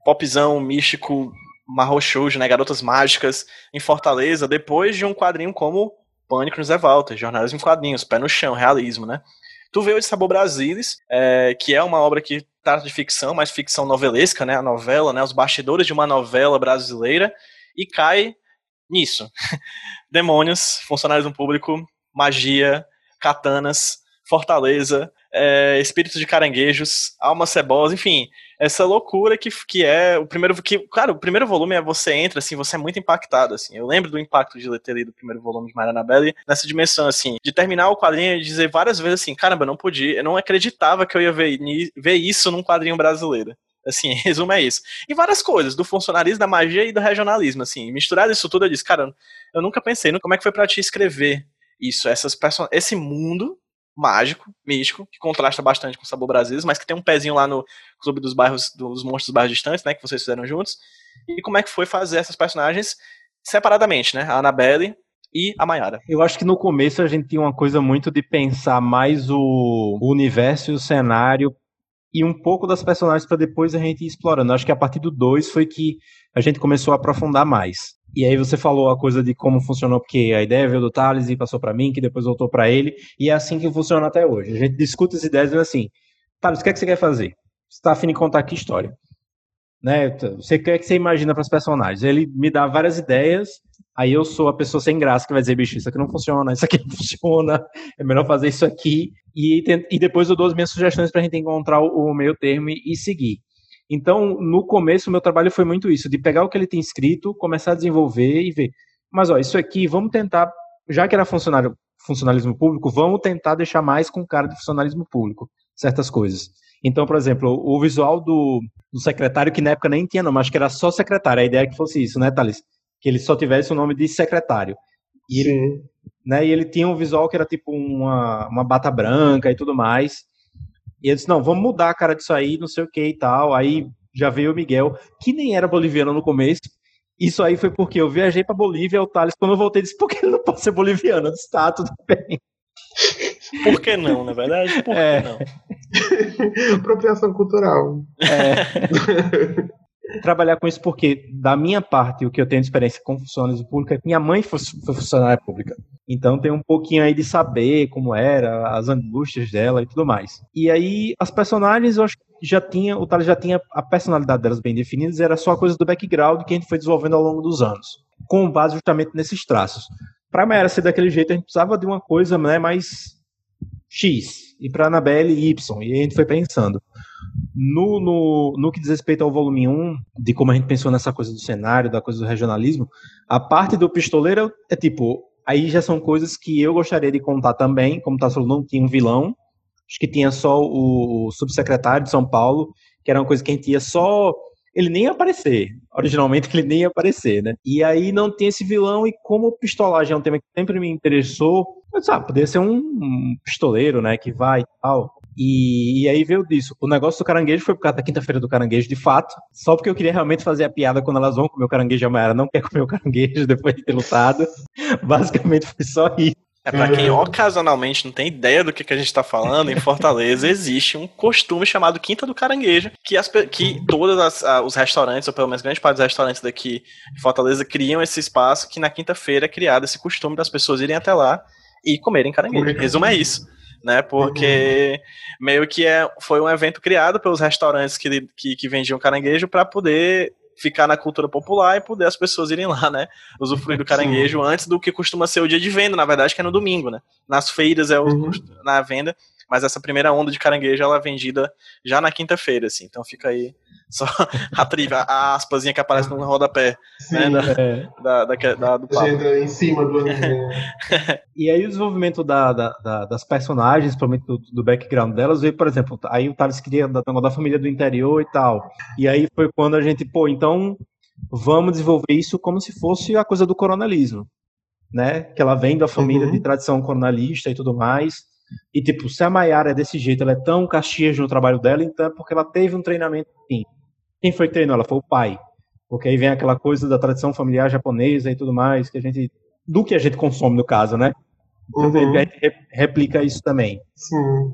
popzão místico marrochujo, né, Garotas Mágicas em Fortaleza, depois de um quadrinho como Pânico nos Evalta, Jornalismo em Quadrinhos, Pé no Chão, Realismo, né? Tu veio de Sabor Brasilis, é, que é uma obra que trata de ficção, mas ficção novelesca, né? A novela, né? Os bastidores de uma novela brasileira, e cai nisso. Demônios, funcionários do público, magia, katanas, Fortaleza, é, espíritos de caranguejos, alma cebosa, enfim, essa loucura que, que é o primeiro que, cara, o primeiro volume é você entra assim, você é muito impactado assim. Eu lembro do impacto de ter lido o primeiro volume de Mariana Belli nessa dimensão assim, de terminar o quadrinho e dizer várias vezes assim, caramba, eu não podia, eu não acreditava que eu ia ver, ver isso num quadrinho brasileiro. Assim, resumo é isso. E várias coisas, do funcionalismo, da magia e do regionalismo, assim. Misturado isso tudo, eu disse, cara, eu nunca pensei, como é que foi pra ti escrever isso, essas esse mundo mágico, místico, que contrasta bastante com o Sabor Brasil, mas que tem um pezinho lá no Clube dos Bairros, dos Monstros dos Bairros Distantes, né, que vocês fizeram juntos. E como é que foi fazer essas personagens separadamente, né? A Annabelle e a Mayara. Eu acho que no começo a gente tinha uma coisa muito de pensar mais o, o universo e o cenário e um pouco das personagens para depois a gente ir explorando. Eu acho que a partir do 2 foi que a gente começou a aprofundar mais. E aí você falou a coisa de como funcionou, porque a ideia veio do Thales e passou para mim, que depois voltou para ele, e é assim que funciona até hoje. A gente discute as ideias e assim, Thales, o que é que você quer fazer? Você está afim de contar que história? Né? Você quer que você imagina para os personagens? Ele me dá várias ideias, aí eu sou a pessoa sem graça que vai dizer, bicho, isso aqui não funciona, isso aqui não funciona, é melhor fazer isso aqui, e, e depois eu dou as minhas sugestões para a gente encontrar o, o meio termo e seguir. Então, no começo, o meu trabalho foi muito isso, de pegar o que ele tem escrito, começar a desenvolver e ver. Mas, ó, isso aqui, vamos tentar, já que era funcionário, funcionalismo público, vamos tentar deixar mais com cara de funcionalismo público, certas coisas. Então, por exemplo, o visual do, do secretário, que na época nem tinha nome, acho que era só secretário, a ideia é que fosse isso, né, Thales? Que ele só tivesse o nome de secretário. E Sim. Ele, né, e ele tinha um visual que era tipo uma, uma bata branca e tudo mais. E eu disse, não, vamos mudar a cara disso aí, não sei o que e tal. Aí já veio o Miguel, que nem era boliviano no começo. Isso aí foi porque eu viajei para Bolívia, o Thales, quando eu voltei, disse, por que ele não pode ser boliviano? Eu disse, tá, tudo bem. Por que não, na verdade? Por é. que não? Apropriação cultural. É. trabalhar com isso porque, da minha parte, o que eu tenho de experiência com funcionários públicos, é minha mãe foi, funcionária pública. Então tem um pouquinho aí de saber como era, as angústias dela e tudo mais. E aí, as personagens, eu acho que já tinha, o Thales já tinha a personalidade delas bem definidas, era só coisa do background que a gente foi desenvolvendo ao longo dos anos, com base justamente nesses traços. Para Mayara ser daquele jeito, a gente precisava de uma coisa né, mais X, e para Annabelle Y, e a gente foi pensando. No, no, no que diz respeito ao volume 1, de como a gente pensou nessa coisa do cenário, da coisa do regionalismo, a parte do pistoleiro é tipo, aí já são coisas que eu gostaria de contar também, como tá falando, não tinha um vilão, acho que tinha só o subsecretário de São Paulo, que era uma coisa que a gente ia só ele nem ia aparecer. Originalmente ele nem ia aparecer, né? E aí não tem esse vilão, e como pistolagem é um tema que sempre me interessou, eu disse, ah, poderia ser um, um pistoleiro, né? Que vai e tal. E, e, aí veio disso. O negócio do caranguejo foi por causa da quinta-feira do caranguejo, de fato. Só porque eu queria realmente fazer a piada quando elas vão comer o caranguejo. A Mayara não quer comer o caranguejo depois de ter lutado. Basicamente foi só isso. É para quem ocasionalmente não tem ideia do que, que a gente está falando, em Fortaleza existe um costume chamado Quinta do Caranguejo, que, as, que todos os restaurantes, ou pelo menos grande parte dos restaurantes daqui de Fortaleza, criam esse espaço que na quinta-feira é criado esse costume das pessoas irem até lá e comerem caranguejo. Resumo é isso né? Porque uhum. meio que é, foi um evento criado pelos restaurantes que, que, que vendiam caranguejo para poder ficar na cultura popular e poder as pessoas irem lá, né? Usufruir do caranguejo Sim. antes do que costuma ser o dia de venda, na verdade, que é no domingo, né? Nas feiras é o, uhum. na venda, mas essa primeira onda de caranguejo ela é vendida já na quinta-feira, assim. Então fica aí Só a trilha, a aspasinha que aparece no rodapé. Né, da, É. da, da, da- do papo. Agenda em cima do anime. E aí o desenvolvimento da, da- da- das personagens, principalmente do, do background delas, veio, por exemplo, aí o Thales queria da, da família do interior e tal. E aí foi quando a gente, pô, então vamos desenvolver isso como se fosse a coisa do coronelismo, né? Que ela vem da família Uhum. de tradição coronelista e tudo mais. E tipo, se a Mayara é desse jeito, ela é tão caxias no trabalho dela, então é porque ela teve um treinamento assim. Quem foi que treinou? Ela foi o pai. Porque aí vem aquela coisa da tradição familiar japonesa e tudo mais, que a gente. Do que a gente consome, no caso, né? Então, Uhum. a gente re- replica isso também. Sim.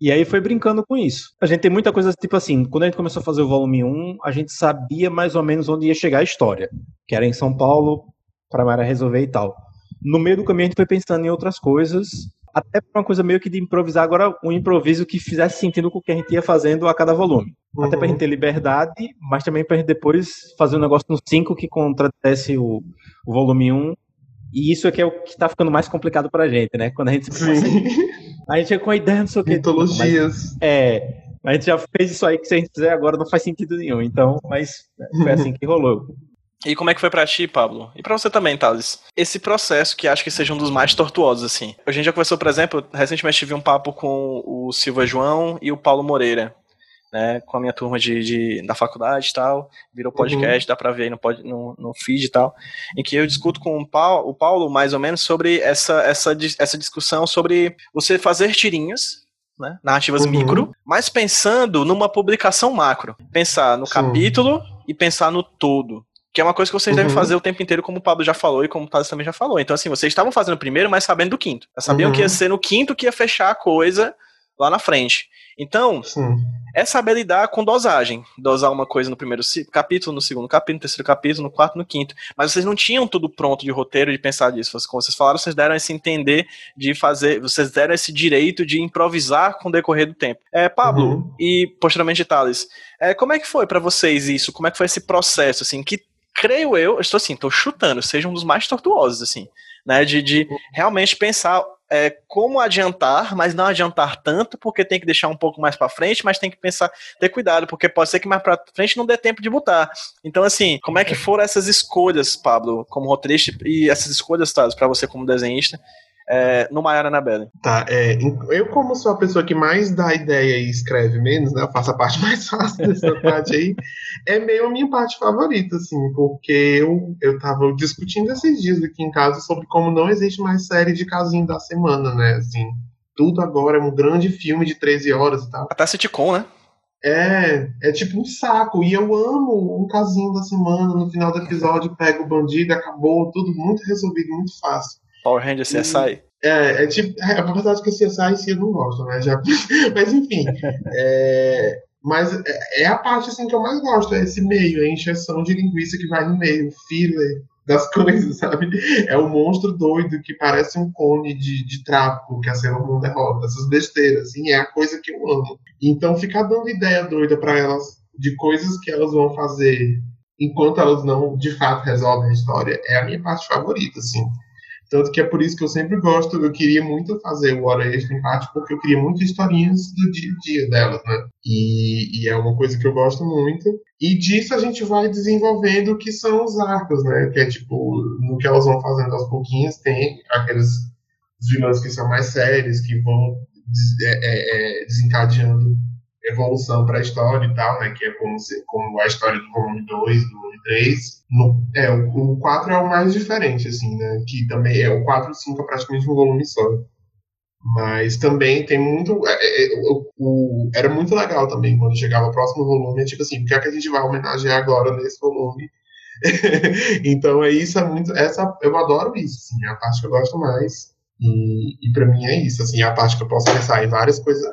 E aí foi brincando com isso. A gente tem muita coisa, tipo assim, quando a gente começou a fazer o volume 1, a gente sabia mais ou menos onde ia chegar a história. Que era em São Paulo, para Mara resolver e tal. No meio do caminho a gente foi pensando em outras coisas, até pra uma coisa meio que de improvisar agora, um improviso que fizesse sentido com o que a gente ia fazendo a cada volume. Até pra Uhum. gente ter liberdade, mas também gente depois fazer um negócio no 5 que contradisse o, o volume 1. E isso é que é o que tá ficando mais complicado pra gente, né? Quando a gente Sim. a gente chega com a ideia, não sei o que. Mitologias. É, a gente já fez isso aí que se a gente fizer agora não faz sentido nenhum. Então, mas foi assim que rolou. E como é que foi pra ti, Pablo? E pra você também, Thales? Esse processo que acho que seja um dos mais tortuosos, assim. A gente já conversou, por exemplo, recentemente tive um papo com o Silva João e o Paulo Moreira, né? Com a minha turma de, de- da faculdade e tal. Virou podcast, dá pra ver aí no, pod- no, no feed e tal. Em que eu discuto com o Paulo, o Paulo mais ou menos, sobre essa, essa, essa discussão sobre você fazer tirinhas. Né, narrativas Uhum. micro, mas pensando numa publicação macro. Pensar no Sim. capítulo e pensar no todo. Que é uma coisa que vocês devem Uhum. fazer o tempo inteiro, como o Pablo já falou e como o Thales também já falou. Então, assim, vocês estavam fazendo o primeiro, mas sabendo do quinto. Sabiam Uhum. que ia ser no quinto que ia fechar a coisa lá na frente. Então, Sim. é saber lidar com dosagem. Dosar uma coisa no primeiro capítulo, no segundo capítulo, no terceiro capítulo, no quarto, no quinto. Mas vocês não tinham tudo pronto de roteiro de pensar disso. Vocês- Como vocês falaram, vocês deram esse entender de fazer. Vocês deram esse direito de improvisar com o decorrer do tempo. É, Pablo Uhum. e posteriormente Thales, é, como é que foi pra vocês isso? Como é que foi esse processo, assim, que creio eu, estou assim, estou chutando, seja um dos mais tortuosos, assim, né, de, de realmente pensar é, como adiantar, mas não adiantar tanto, porque tem que deixar um pouco mais pra frente, mas tem que pensar, ter cuidado, porque pode ser que mais pra frente não dê tempo de botar. Então, assim, como é que foram essas escolhas, Pablo, como roteirista, e essas escolhas, Thales, pra você como desenhista, é, no Maior Annabelle? Tá, é, eu como sou a pessoa que mais dá ideia e escreve menos, né? Eu faço a parte mais fácil dessa parte aí. É meio a minha parte favorita, assim, porque eu, eu tava discutindo esses dias aqui em casa sobre como não existe mais série de casinho da semana, né? Assim, tudo agora é um grande filme de 13 horas e tal. Até sitcom, né? É, é tipo um saco. E eu amo um casinho da semana, no final do episódio pega o bandido, acabou, tudo muito resolvido, muito fácil. Power Rangers CSI. É, é tipo, é, a verdade é que CSI em si eu não gosto, né? Já, mas enfim. é, mas é, é a parte assim que eu mais gosto, é esse meio, é a encheção de linguiça que vai no meio, o filler das coisas, sabe? É o monstro doido que parece um cone de, de trapo que a Sailor Moon derrota, essas besteiras, assim, é a coisa que eu amo. Então ficar dando ideia doida pra elas de coisas que elas vão fazer enquanto elas não de fato resolvem a história é a minha parte favorita, assim. Tanto que é por isso que eu sempre gosto, eu queria muito fazer o Hora Extra em parte, porque eu queria muito historinhas do dia a dia delas, né? E, e é uma coisa que eu gosto muito. E disso a gente vai desenvolvendo o que são os arcos, né? Que é tipo, no que elas vão fazendo aos pouquinhos, tem aqueles vilões que são mais sérios, que vão des- é, é, é, desencadeando evolução para a história e tal, né? Que é como, se, como a história do volume 2, do volume 3. No, é, o, o 4 é o mais diferente, assim, né? Que também é o 4 e o 5 é praticamente um volume só. Mas também tem muito. é, é, é, o, o- era muito legal também quando chegava o próximo volume. É tipo assim, o que é que a gente vai homenagear agora nesse volume? então é isso, é muito. Essa, eu adoro isso, assim, é a parte que eu gosto mais. E, e para mim é isso, assim, é a parte que eu posso pensar em várias coisas.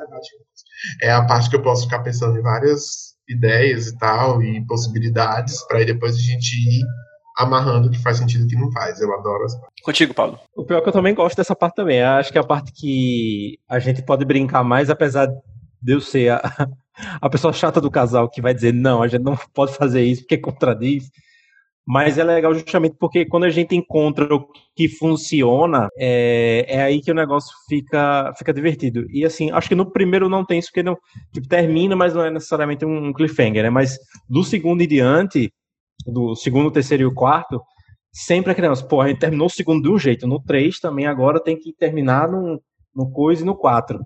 É a parte que eu posso ficar pensando em várias ideias e tal, e possibilidades, para aí depois a gente ir amarrando o que faz sentido e o que não faz. Eu adoro essa parte. Contigo, Pablo. O pior é que eu também gosto dessa parte também. Eu Acho que é a parte que a gente pode brincar mais, apesar de eu ser a, a pessoa chata do casal que vai dizer não, a gente não pode fazer isso porque contradiz. Mas é legal justamente porque quando a gente encontra o que funciona, é, é aí que o negócio fica, fica divertido. E assim, acho que no primeiro não tem isso, porque não tipo, termina, mas não é necessariamente um cliffhanger, né? Mas do segundo em diante, do segundo, terceiro e o quarto, sempre a criança, pô, a gente terminou o segundo de um jeito, no três também agora tem que terminar no, no coisa e no quatro.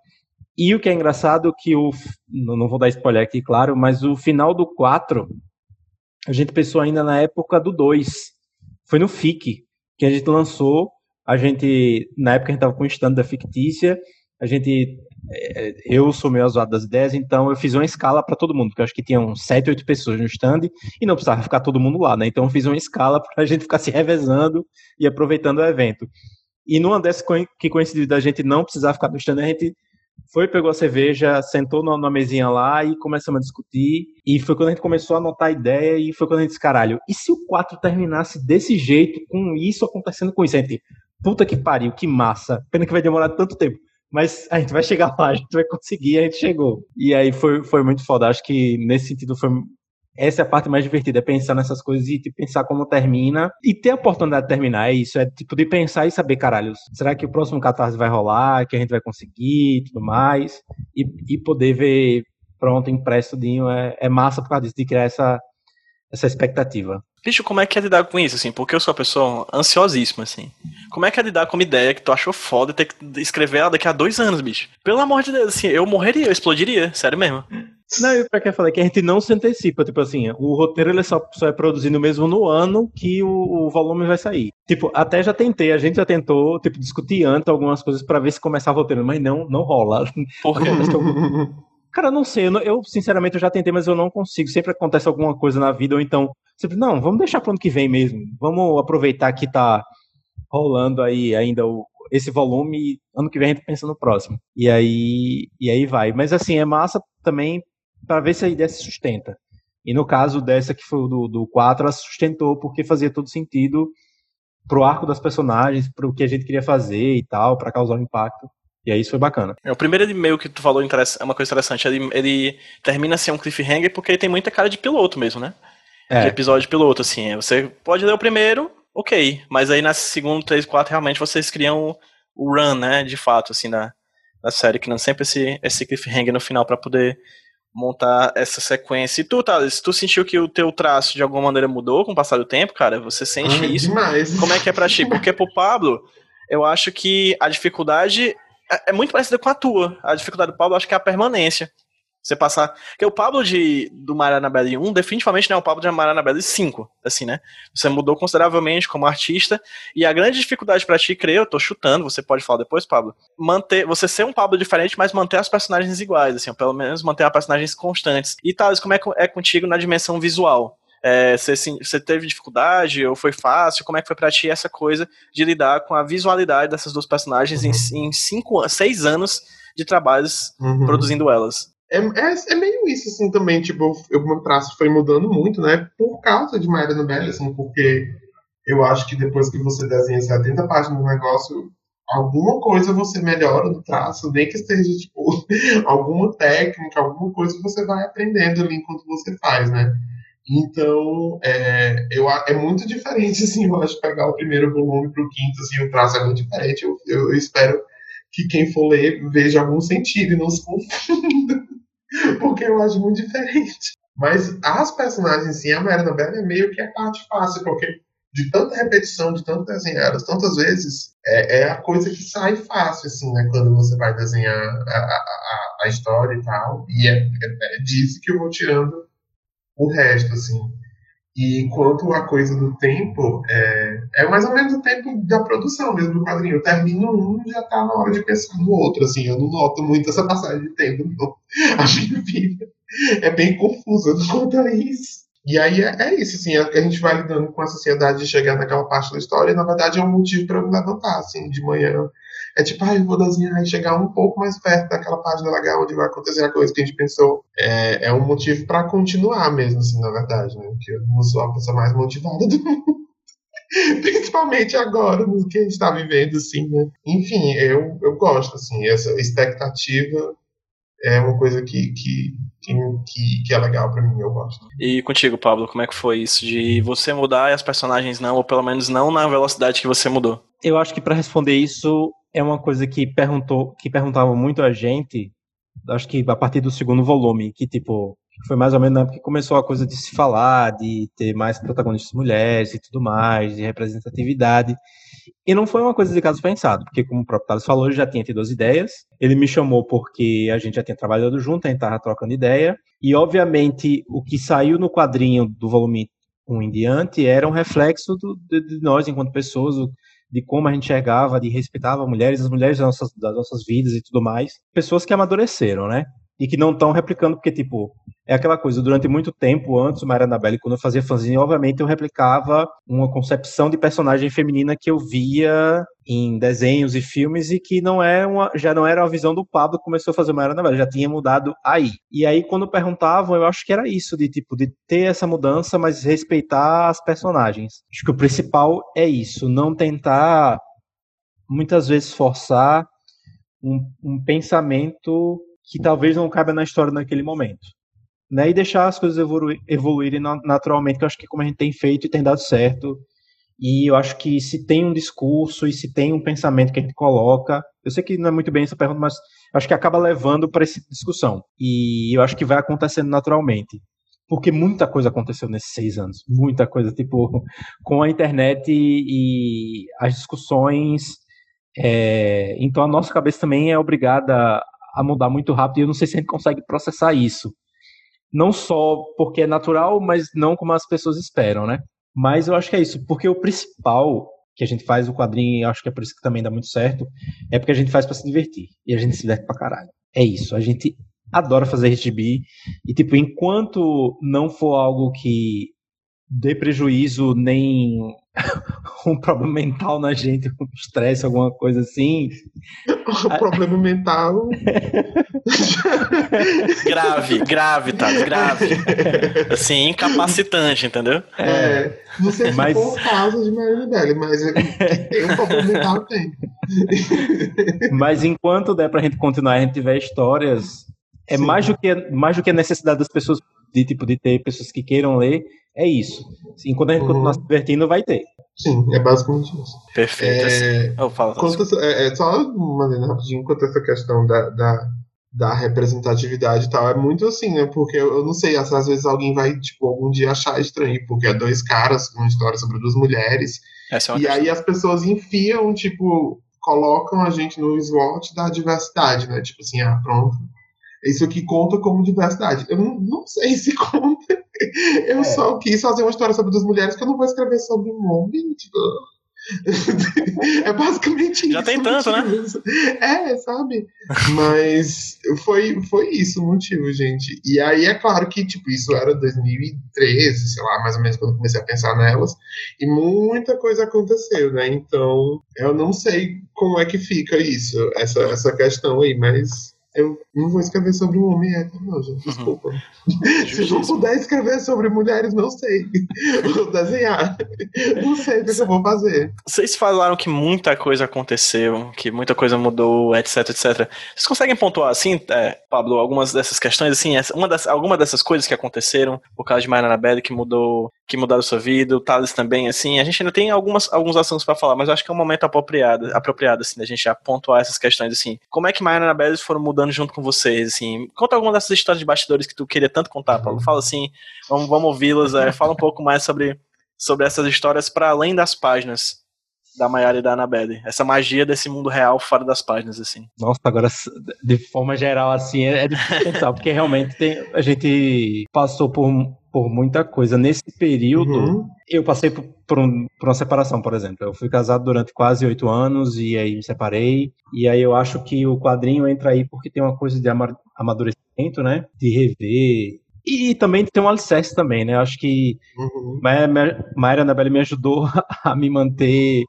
E o que é engraçado que o. Não vou dar spoiler aqui, claro, mas o final do 4, a gente pensou ainda na época do 2. Foi no FIC que a gente lançou. A gente, na época, a gente estava com o stand da fictícia. A gente. É, eu sou meio zoado das ideias, então eu fiz uma escala para todo mundo, porque eu acho que tinham 7, 8 pessoas no stand e não precisava ficar todo mundo lá, né? Então eu fiz uma escala para a gente ficar se revezando e aproveitando o evento. E numa dessas que coincidiu da gente não precisar ficar no stand, a gente foi, pegou a cerveja, sentou na mesinha lá e começamos a discutir. E foi quando a gente começou a anotar a ideia e foi quando a gente disse, caralho, e se o 4 terminasse desse jeito, com isso acontecendo com isso? A gente, puta que pariu, que massa. Pena que vai demorar tanto tempo. Mas a gente vai chegar lá, a gente vai conseguir, a gente chegou. E aí foi, foi muito foda. Acho que nesse sentido foi essa é a parte mais divertida, é pensar nessas coisas e tipo, pensar como termina e ter a oportunidade de terminar. É isso, é tipo de pensar e saber, caralho, será que o próximo catarse vai rolar, que a gente vai conseguir e tudo mais, e, e poder ver pronto, impresso Dinho é, é massa por causa disso, de criar essa, essa expectativa. Bicho, como é que é lidar com isso, assim? Porque eu sou uma pessoa ansiosíssima, assim. Como é que é lidar com uma ideia que tu achou foda ter que escrever ela daqui a dois anos, bicho? Pelo amor de Deus, assim, eu morreria, eu explodiria, sério mesmo. Não, e pra que eu falei que a gente não se antecipa, tipo assim, o roteiro ele só, só é produzido mesmo no ano que o, o, volume vai sair. Tipo, até já tentei, a gente já tentou, tipo, discutir antes algumas coisas para ver se começava o roteiro, mas não, não rola. Por quê? Cara, não sei, eu, eu, sinceramente eu já tentei, mas eu não consigo. Sempre acontece alguma coisa na vida, ou então, sempre, não, vamos deixar pro ano que vem mesmo. Vamos aproveitar que tá rolando aí ainda o, esse volume e ano que vem a gente pensa no próximo. E aí, e aí vai. Mas assim, é massa também para ver se a ideia se sustenta. E no caso dessa que foi do, do 4, ela sustentou porque fazia todo sentido pro arco das personagens, pro que a gente queria fazer e tal, para causar um impacto. E aí isso foi bacana. É, o primeiro e-mail que tu falou é uma coisa interessante. Ele, ele termina a ser um cliffhanger porque ele tem muita cara de piloto mesmo, né? É. De episódio piloto, assim. Você pode ler o primeiro, ok. Mas aí na segundo, três, quatro, realmente vocês criam o run, né? De fato, assim, da, da série, que não sempre esse, esse cliffhanger no final para poder montar essa sequência. E tu, Thales, tu sentiu que o teu traço de alguma maneira mudou com o passar do tempo, cara? Você sente Ai, isso? Demais. Como é que é pra ti? Porque pro Pablo, eu acho que a dificuldade é, é muito parecida com a tua. A dificuldade do Pablo, acho que é a permanência. Você passar. Porque o Pablo de, do Mariana Belli 1 definitivamente não é o Pablo de Mariana Belli 5. Assim, né? Você mudou consideravelmente como artista. E a grande dificuldade para ti, creio, eu tô chutando, você pode falar depois, Pablo. Manter. Você ser um Pablo diferente, mas manter as personagens iguais, assim, ou pelo menos manter as personagens constantes. E Thales, como é, é contigo na dimensão visual? É, você, você, teve dificuldade ou foi fácil? Como é que foi pra ti essa coisa de lidar com a visualidade dessas duas personagens uhum. em, em cinco, seis anos de trabalhos uhum. produzindo elas? É, é, é, meio isso, assim, também, tipo, o meu traço foi mudando muito, né, por causa de Maria Nobel, assim, porque eu acho que depois que você desenha 70 páginas do negócio, alguma coisa você melhora no traço, nem que esteja, tipo, alguma técnica, alguma coisa você vai aprendendo ali enquanto você faz, né. Então, é, eu, é muito diferente, assim, eu acho, pegar o primeiro volume para o quinto, assim, o traço é muito diferente, eu, eu, eu espero que quem for ler veja algum sentido e não se confunda. porque eu acho muito diferente. Mas as personagens sim, a Mariana Bella é meio que a parte fácil, porque de tanta repetição, de tanto desenhar elas tantas vezes, é, é, a coisa que sai fácil, assim, né? Quando você vai desenhar a, a, a história e tal. E é, é, é disso que eu vou tirando o resto, assim. E quanto à coisa do tempo, é, é mais ou menos o tempo da produção mesmo do quadrinho. Eu termino um e já tá na hora de pensar no outro, assim. Eu não noto muito essa passagem de tempo, não. A minha vida é bem confusa quanto a isso. E aí é, é isso, assim, a, a, gente vai lidando com a sociedade de chegar naquela parte da história, e na verdade é um motivo para eu levantar, assim, de manhã é tipo, ah, eu vou desenhar e chegar um pouco mais perto daquela página legal onde vai acontecer a coisa que a gente pensou. É, é um motivo para continuar mesmo, assim, na verdade, né? Porque eu não sou a pessoa mais motivada do mundo. Principalmente agora, no que a gente está vivendo, assim, né? Enfim, eu, eu gosto, assim, essa expectativa é uma coisa que, que, que, que é legal para mim, eu gosto. E contigo, Pablo, como é que foi isso de você mudar e as personagens não, ou pelo menos não na velocidade que você mudou? Eu acho que para responder isso é uma coisa que perguntou, que perguntava muito a gente, acho que a partir do segundo volume, que tipo, foi mais ou menos na época que começou a coisa de se falar, de ter mais protagonistas mulheres e tudo mais, de representatividade. E não foi uma coisa de caso pensado, porque como o próprio Thales falou, ele já tinha tido as ideias. Ele me chamou porque a gente já tinha trabalhado junto, a gente estava trocando ideia. E, obviamente, o que saiu no quadrinho do volume 1 em diante era um reflexo do, de, de, nós, enquanto pessoas, de como a gente enxergava, de respeitava mulheres, as mulheres das nossas, das nossas vidas e tudo mais. Pessoas que amadureceram, né? E que não estão replicando, porque, tipo, é aquela coisa, durante muito tempo, antes do Maria Annabelle, quando eu fazia fanzine, obviamente eu replicava uma concepção de personagem feminina que eu via em desenhos e filmes e que não é uma, já não era a visão do Pablo que começou a fazer Maria Annabelle, já tinha mudado aí. E aí, quando perguntavam, eu acho que era isso, de tipo, de ter essa mudança, mas respeitar as personagens. Acho que o principal é isso, não tentar, muitas vezes, forçar um, um pensamento que talvez não caiba na história naquele momento. Né, e deixar as coisas evolu evoluírem naturalmente, que eu acho que como a gente tem feito e tem dado certo. E eu acho que se tem um discurso e se tem um pensamento que a gente coloca, eu sei que não é muito bem essa pergunta, mas acho que acaba levando para essa discussão. E eu acho que vai acontecendo naturalmente. Porque muita coisa aconteceu nesses seis anos. Muita coisa, tipo, com a internet e, e as discussões. É, então a nossa cabeça também é obrigada a mudar muito rápido e eu não sei se a gente consegue processar isso. Não só porque é natural, mas não como as pessoas esperam, né? Mas eu acho que é isso, porque o principal que a gente faz o quadrinho, e acho que é por isso que também dá muito certo, é porque a gente faz para se divertir. E a gente se diverte pra caralho. É isso, a gente adora fazer RGB e tipo, enquanto não for algo que dê prejuízo nem um problema mental na gente, um estresse, alguma coisa assim. Um problema mental. grave, grave, tá? Grave. Assim, incapacitante, entendeu? É. Não sei se mas... for o caso de mas tem um problema mental, tem. Mas enquanto der pra gente continuar, a gente tiver histórias, é mais do, que, mais do que a necessidade das pessoas de tipo de ter pessoas que queiram ler, é isso. Enquanto a gente uhum. continuar se divertindo, vai ter. Sim, é basicamente isso. Perfeito. É, eu falo, quanto, é, é, só uma rapidinho quanto a essa questão da, da, da, representatividade e tal, é muito assim, né? Porque eu, eu, não sei, às vezes alguém vai, tipo, algum dia achar estranho, porque é dois caras com uma história sobre duas mulheres. É e questão. aí as pessoas enfiam, tipo, colocam a gente no slot da diversidade, né? Tipo assim, ah, pronto isso aqui conta como diversidade. Eu não, não sei se conta. Eu é. só quis fazer uma história sobre duas mulheres que eu não vou escrever sobre um homem. Tipo, é basicamente Já isso. Já tem tanto, né? É, sabe? Mas foi, foi isso o motivo, gente. E aí é claro que, tipo, isso era 2013, sei lá, mais ou menos quando eu comecei a pensar nelas. E muita coisa aconteceu, né? Então, eu não sei como é que fica isso, essa, essa questão aí, mas eu não vou escrever sobre um homem hétero, não, gente. Uhum. Desculpa. Uhum. Se não puder escrever sobre mulheres, não sei. Vou desenhar. Não sei o que, eu vou fazer. Vocês falaram que muita coisa aconteceu, que muita coisa mudou, etc, etc. Vocês conseguem pontuar, assim, é, Pablo, algumas dessas questões, assim, uma das, alguma dessas coisas que aconteceram por causa de Mariana Belli que mudou, que mudaram sua vida, o Thales também, assim, a gente ainda tem algumas, alguns assuntos para falar, mas eu acho que é um momento apropriado, apropriado, assim, da gente já pontuar essas questões, assim. Como é que Mariana Belli foram mudando junto com vocês, assim? Conta alguma dessas histórias de bastidores que tu queria tanto contar, Paulo. Fala assim, vamos, vamos ouvi-las, é, fala um pouco mais sobre, sobre essas histórias para além das páginas da Mayara e da Annabelle. Essa magia desse mundo real fora das páginas, assim. Nossa, agora, de forma geral, assim, é, é difícil pensar, porque realmente tem, a gente passou por, por muita coisa. Nesse período, uhum. eu passei por, por, um, por, uma separação, por exemplo. Eu fui casado durante quase oito anos e aí me separei. E aí eu acho que o quadrinho entra aí porque tem uma coisa de amadurecimento, né? De rever e também tem um alicerce também, né? Acho que uhum. Mayra Annabelle me ajudou a me manter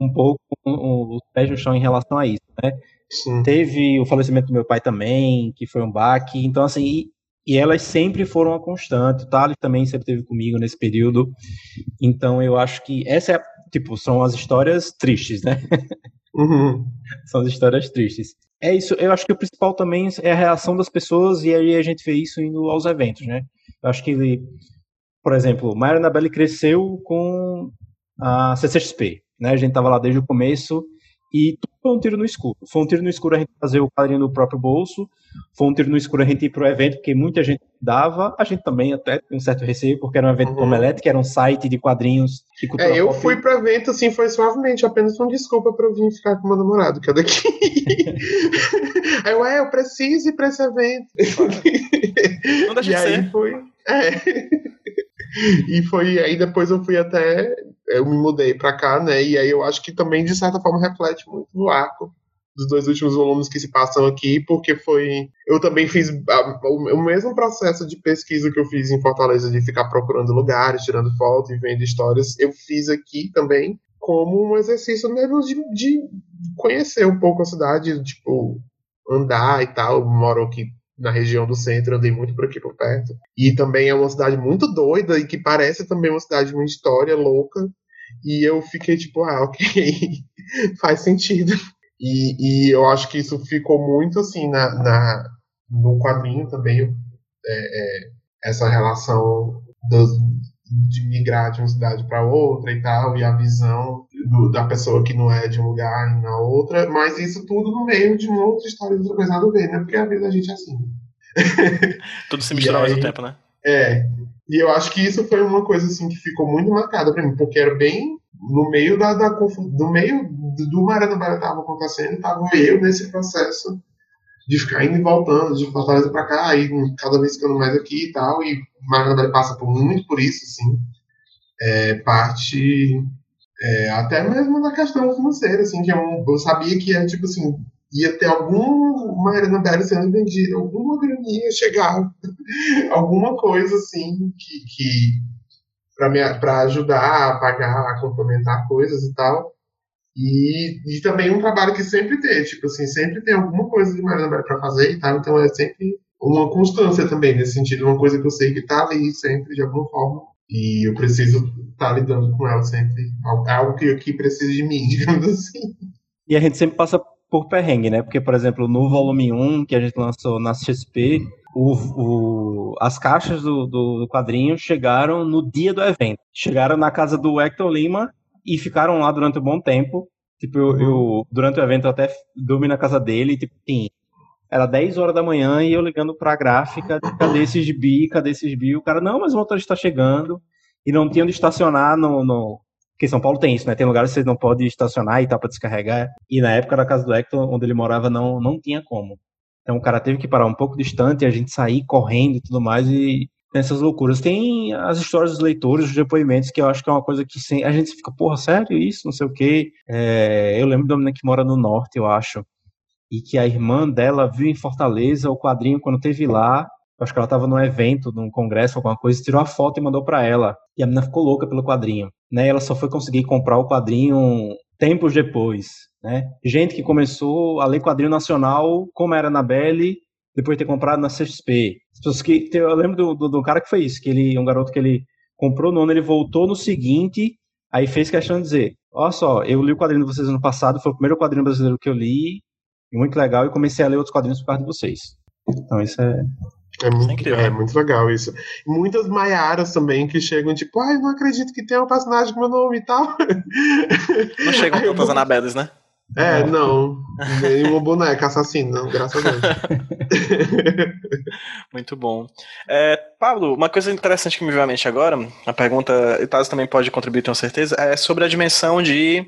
um pouco os pés no chão em relação a isso, né? Sim. Teve o falecimento do meu pai também, que foi um baque. Então, assim, e, elas sempre foram uma constante. O Thales também sempre esteve comigo nesse período. Então, eu acho que essa é, tipo, são as histórias tristes, né? Uhum. São as histórias tristes. É isso, eu acho que o principal também é a reação das pessoas, e aí a gente vê isso indo aos eventos, né? Eu acho que ele, por exemplo, Mario Nabelli cresceu com a CCXP, né? A gente tava lá desde o começo, e tudo foi um tiro no escuro. Foi um tiro no escuro a gente fazer o quadrinho no próprio bolso, foi um tiro no escuro a gente ir pro evento, porque muita gente dava, a gente também até tem um certo receio, porque era um evento uhum. como Elétrica, era um site de quadrinhos de É, eu pop. fui pro evento, assim, foi suavemente, apenas uma desculpa pra eu vir ficar com meu namorado, que é daqui. aí eu, é, eu preciso ir pra esse evento. Não deixa e de aí ser. foi... É. e foi aí depois eu fui até eu me mudei para cá, né? E aí eu acho que também de certa forma reflete muito no arco dos dois últimos volumes que se passam aqui, porque foi eu também fiz a, o, o, mesmo processo de pesquisa que eu fiz em Fortaleza de ficar procurando lugares, tirando fotos e vendo histórias, eu fiz aqui também como um exercício mesmo de, de conhecer um pouco a cidade, tipo andar e tal. Eu moro aqui na região do centro, andei muito por aqui por perto. E também é uma cidade muito doida e que parece também uma cidade de uma história louca. E eu fiquei tipo, ah, ok, faz sentido. E, e, eu acho que isso ficou muito assim na, na no quadrinho também, é, é, essa relação dos, de migrar de uma cidade para outra e tal, e a visão do, da pessoa que não é de um lugar na outra, mas isso tudo no meio de uma outra história, outra coisa nada a ver, né? Porque a vida da gente é assim. tudo se mistura ao mesmo tempo, né? É. E eu acho que isso foi uma coisa assim que ficou muito marcada para mim, porque era bem no meio da, da no meio do, do Marana Bara estava acontecendo, estava eu nesse processo de ficar indo e voltando, de Fortaleza para cá, e cada vez ficando mais aqui e tal, e Marana passa por muito por isso, assim, é, parte é, até mesmo na questão financeira, assim, que eu, eu sabia que ia, tipo assim, ia ter alguma Mariana Belli sendo vendida, alguma graninha chegar, alguma coisa assim, que, que para ajudar a pagar, a complementar coisas e tal. E, e também um trabalho que sempre tem, tipo assim, sempre tem alguma coisa de Mariana Belli para fazer e tal, então é sempre uma constância também nesse sentido, uma coisa que eu sei que tá ali sempre de alguma forma e eu preciso estar tá lidando com ela sempre. É algo que aqui precisa de mim, digamos assim. E a gente sempre passa por perrengue, né? Porque, por exemplo, no volume 1 que a gente lançou na XP, o, o, as caixas do, do, quadrinho chegaram no dia do evento. Chegaram na casa do Hector Lima e ficaram lá durante um bom tempo. Tipo, eu, eu durante o evento eu até dormi na casa dele, tipo, sim, era 10 horas da manhã e eu ligando pra gráfica, cadê esse gibi, cadê esse gibi? O cara, não, mas o motorista está chegando. E não tinha onde estacionar no, no... Porque São Paulo tem isso, né? Tem lugares que você não pode estacionar e tá para descarregar. E na época da casa do Hector, onde ele morava, não, não tinha como. Então o cara teve que parar um pouco distante, a gente sair correndo e tudo mais, e nessas loucuras. Tem as histórias dos leitores, os depoimentos, que eu acho que é uma coisa que a gente fica, porra, sério isso? Não sei o quê. É, eu lembro de uma menina que mora no norte, eu acho e que a irmã dela viu em Fortaleza o quadrinho quando teve lá. Acho que ela estava num evento, num congresso, alguma coisa, tirou a foto e mandou para ela. E a menina ficou louca pelo quadrinho. Né? Ela só foi conseguir comprar o quadrinho tempos depois. Né? Gente que começou a ler quadrinho nacional, como era na Belly, depois de ter comprado na CXP. As pessoas que, eu lembro do, do, do, cara que foi isso, que ele, um garoto que ele comprou no ano, ele voltou no seguinte, aí fez questão de dizer, olha só, eu li o quadrinho de vocês no passado, foi o primeiro quadrinho brasileiro que eu li, muito legal e comecei a ler outros quadrinhos por causa de vocês. Então isso é. É muito, é, é muito legal isso. Muitas Maiaras também que chegam, tipo, ai, não acredito que tem um personagem com meu nome e tal. Não chegam tantas vou... Anabeles, né? É, não. Nenhuma boneca assassina, não, graças a Deus. Muito bom. É, Pablo, uma coisa interessante que me veio à mente agora, a pergunta, e Taz também pode contribuir, tenho certeza, é sobre a dimensão de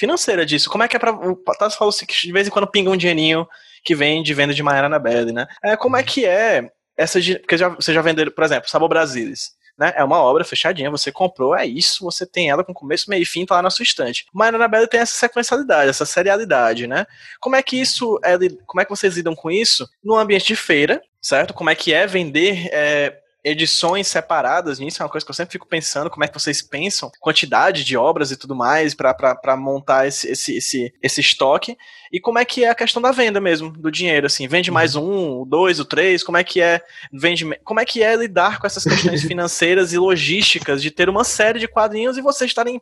financeira disso. Como é que é pra. O Tassi falou assim, que de vez em quando pinga um dinheirinho que vem de venda de Maera na Belly, né? É, como é que é essa. Porque já, você já vendeu, por exemplo, Sabor Brasilis. Né? É uma obra fechadinha, você comprou, é isso, você tem ela com começo, meio e fim, tá lá na sua estante. Mas na Belly tem essa sequencialidade, essa serialidade, né? Como é que isso é, como é que vocês lidam com isso no ambiente de feira, certo? Como é que é vender é, edições separadas nisso, é uma coisa que eu sempre fico pensando, como é que vocês pensam, quantidade de obras e tudo mais para montar esse, esse, esse, esse estoque. E como é que é a questão da venda mesmo, do dinheiro, assim, vende mais um, o dois, o três, como é que é, vende, como é que é lidar com essas questões financeiras e logísticas de ter uma série de quadrinhos e vocês estarem,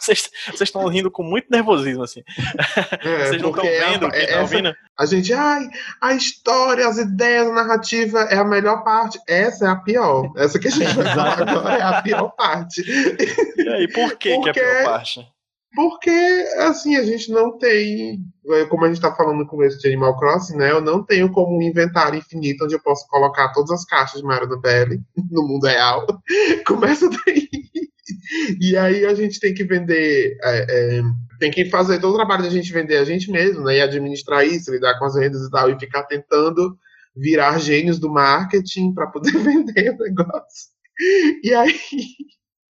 vocês, vocês estão rindo com muito nervosismo, assim. É, vocês não estão vendo é, que tá ouvindo? A gente, ai, a história, as ideias, a narrativa é a melhor parte. Essa é a pior. Essa que a gente vai falar agora é a pior parte. E aí, por que, Porque... que é a pior parte? Porque, assim, a gente não tem, é, como a gente está falando no começo de Animal Crossing, né? Eu não tenho como um inventário infinito onde eu posso colocar todas as caixas de Mario da Belly no mundo real. Começa daí. E aí a gente tem que vender, é, é, tem que fazer todo o trabalho da gente vender a gente mesmo, né? E administrar isso, lidar com as vendas e tal, e ficar tentando virar gênios do marketing para poder vender o negócio. E aí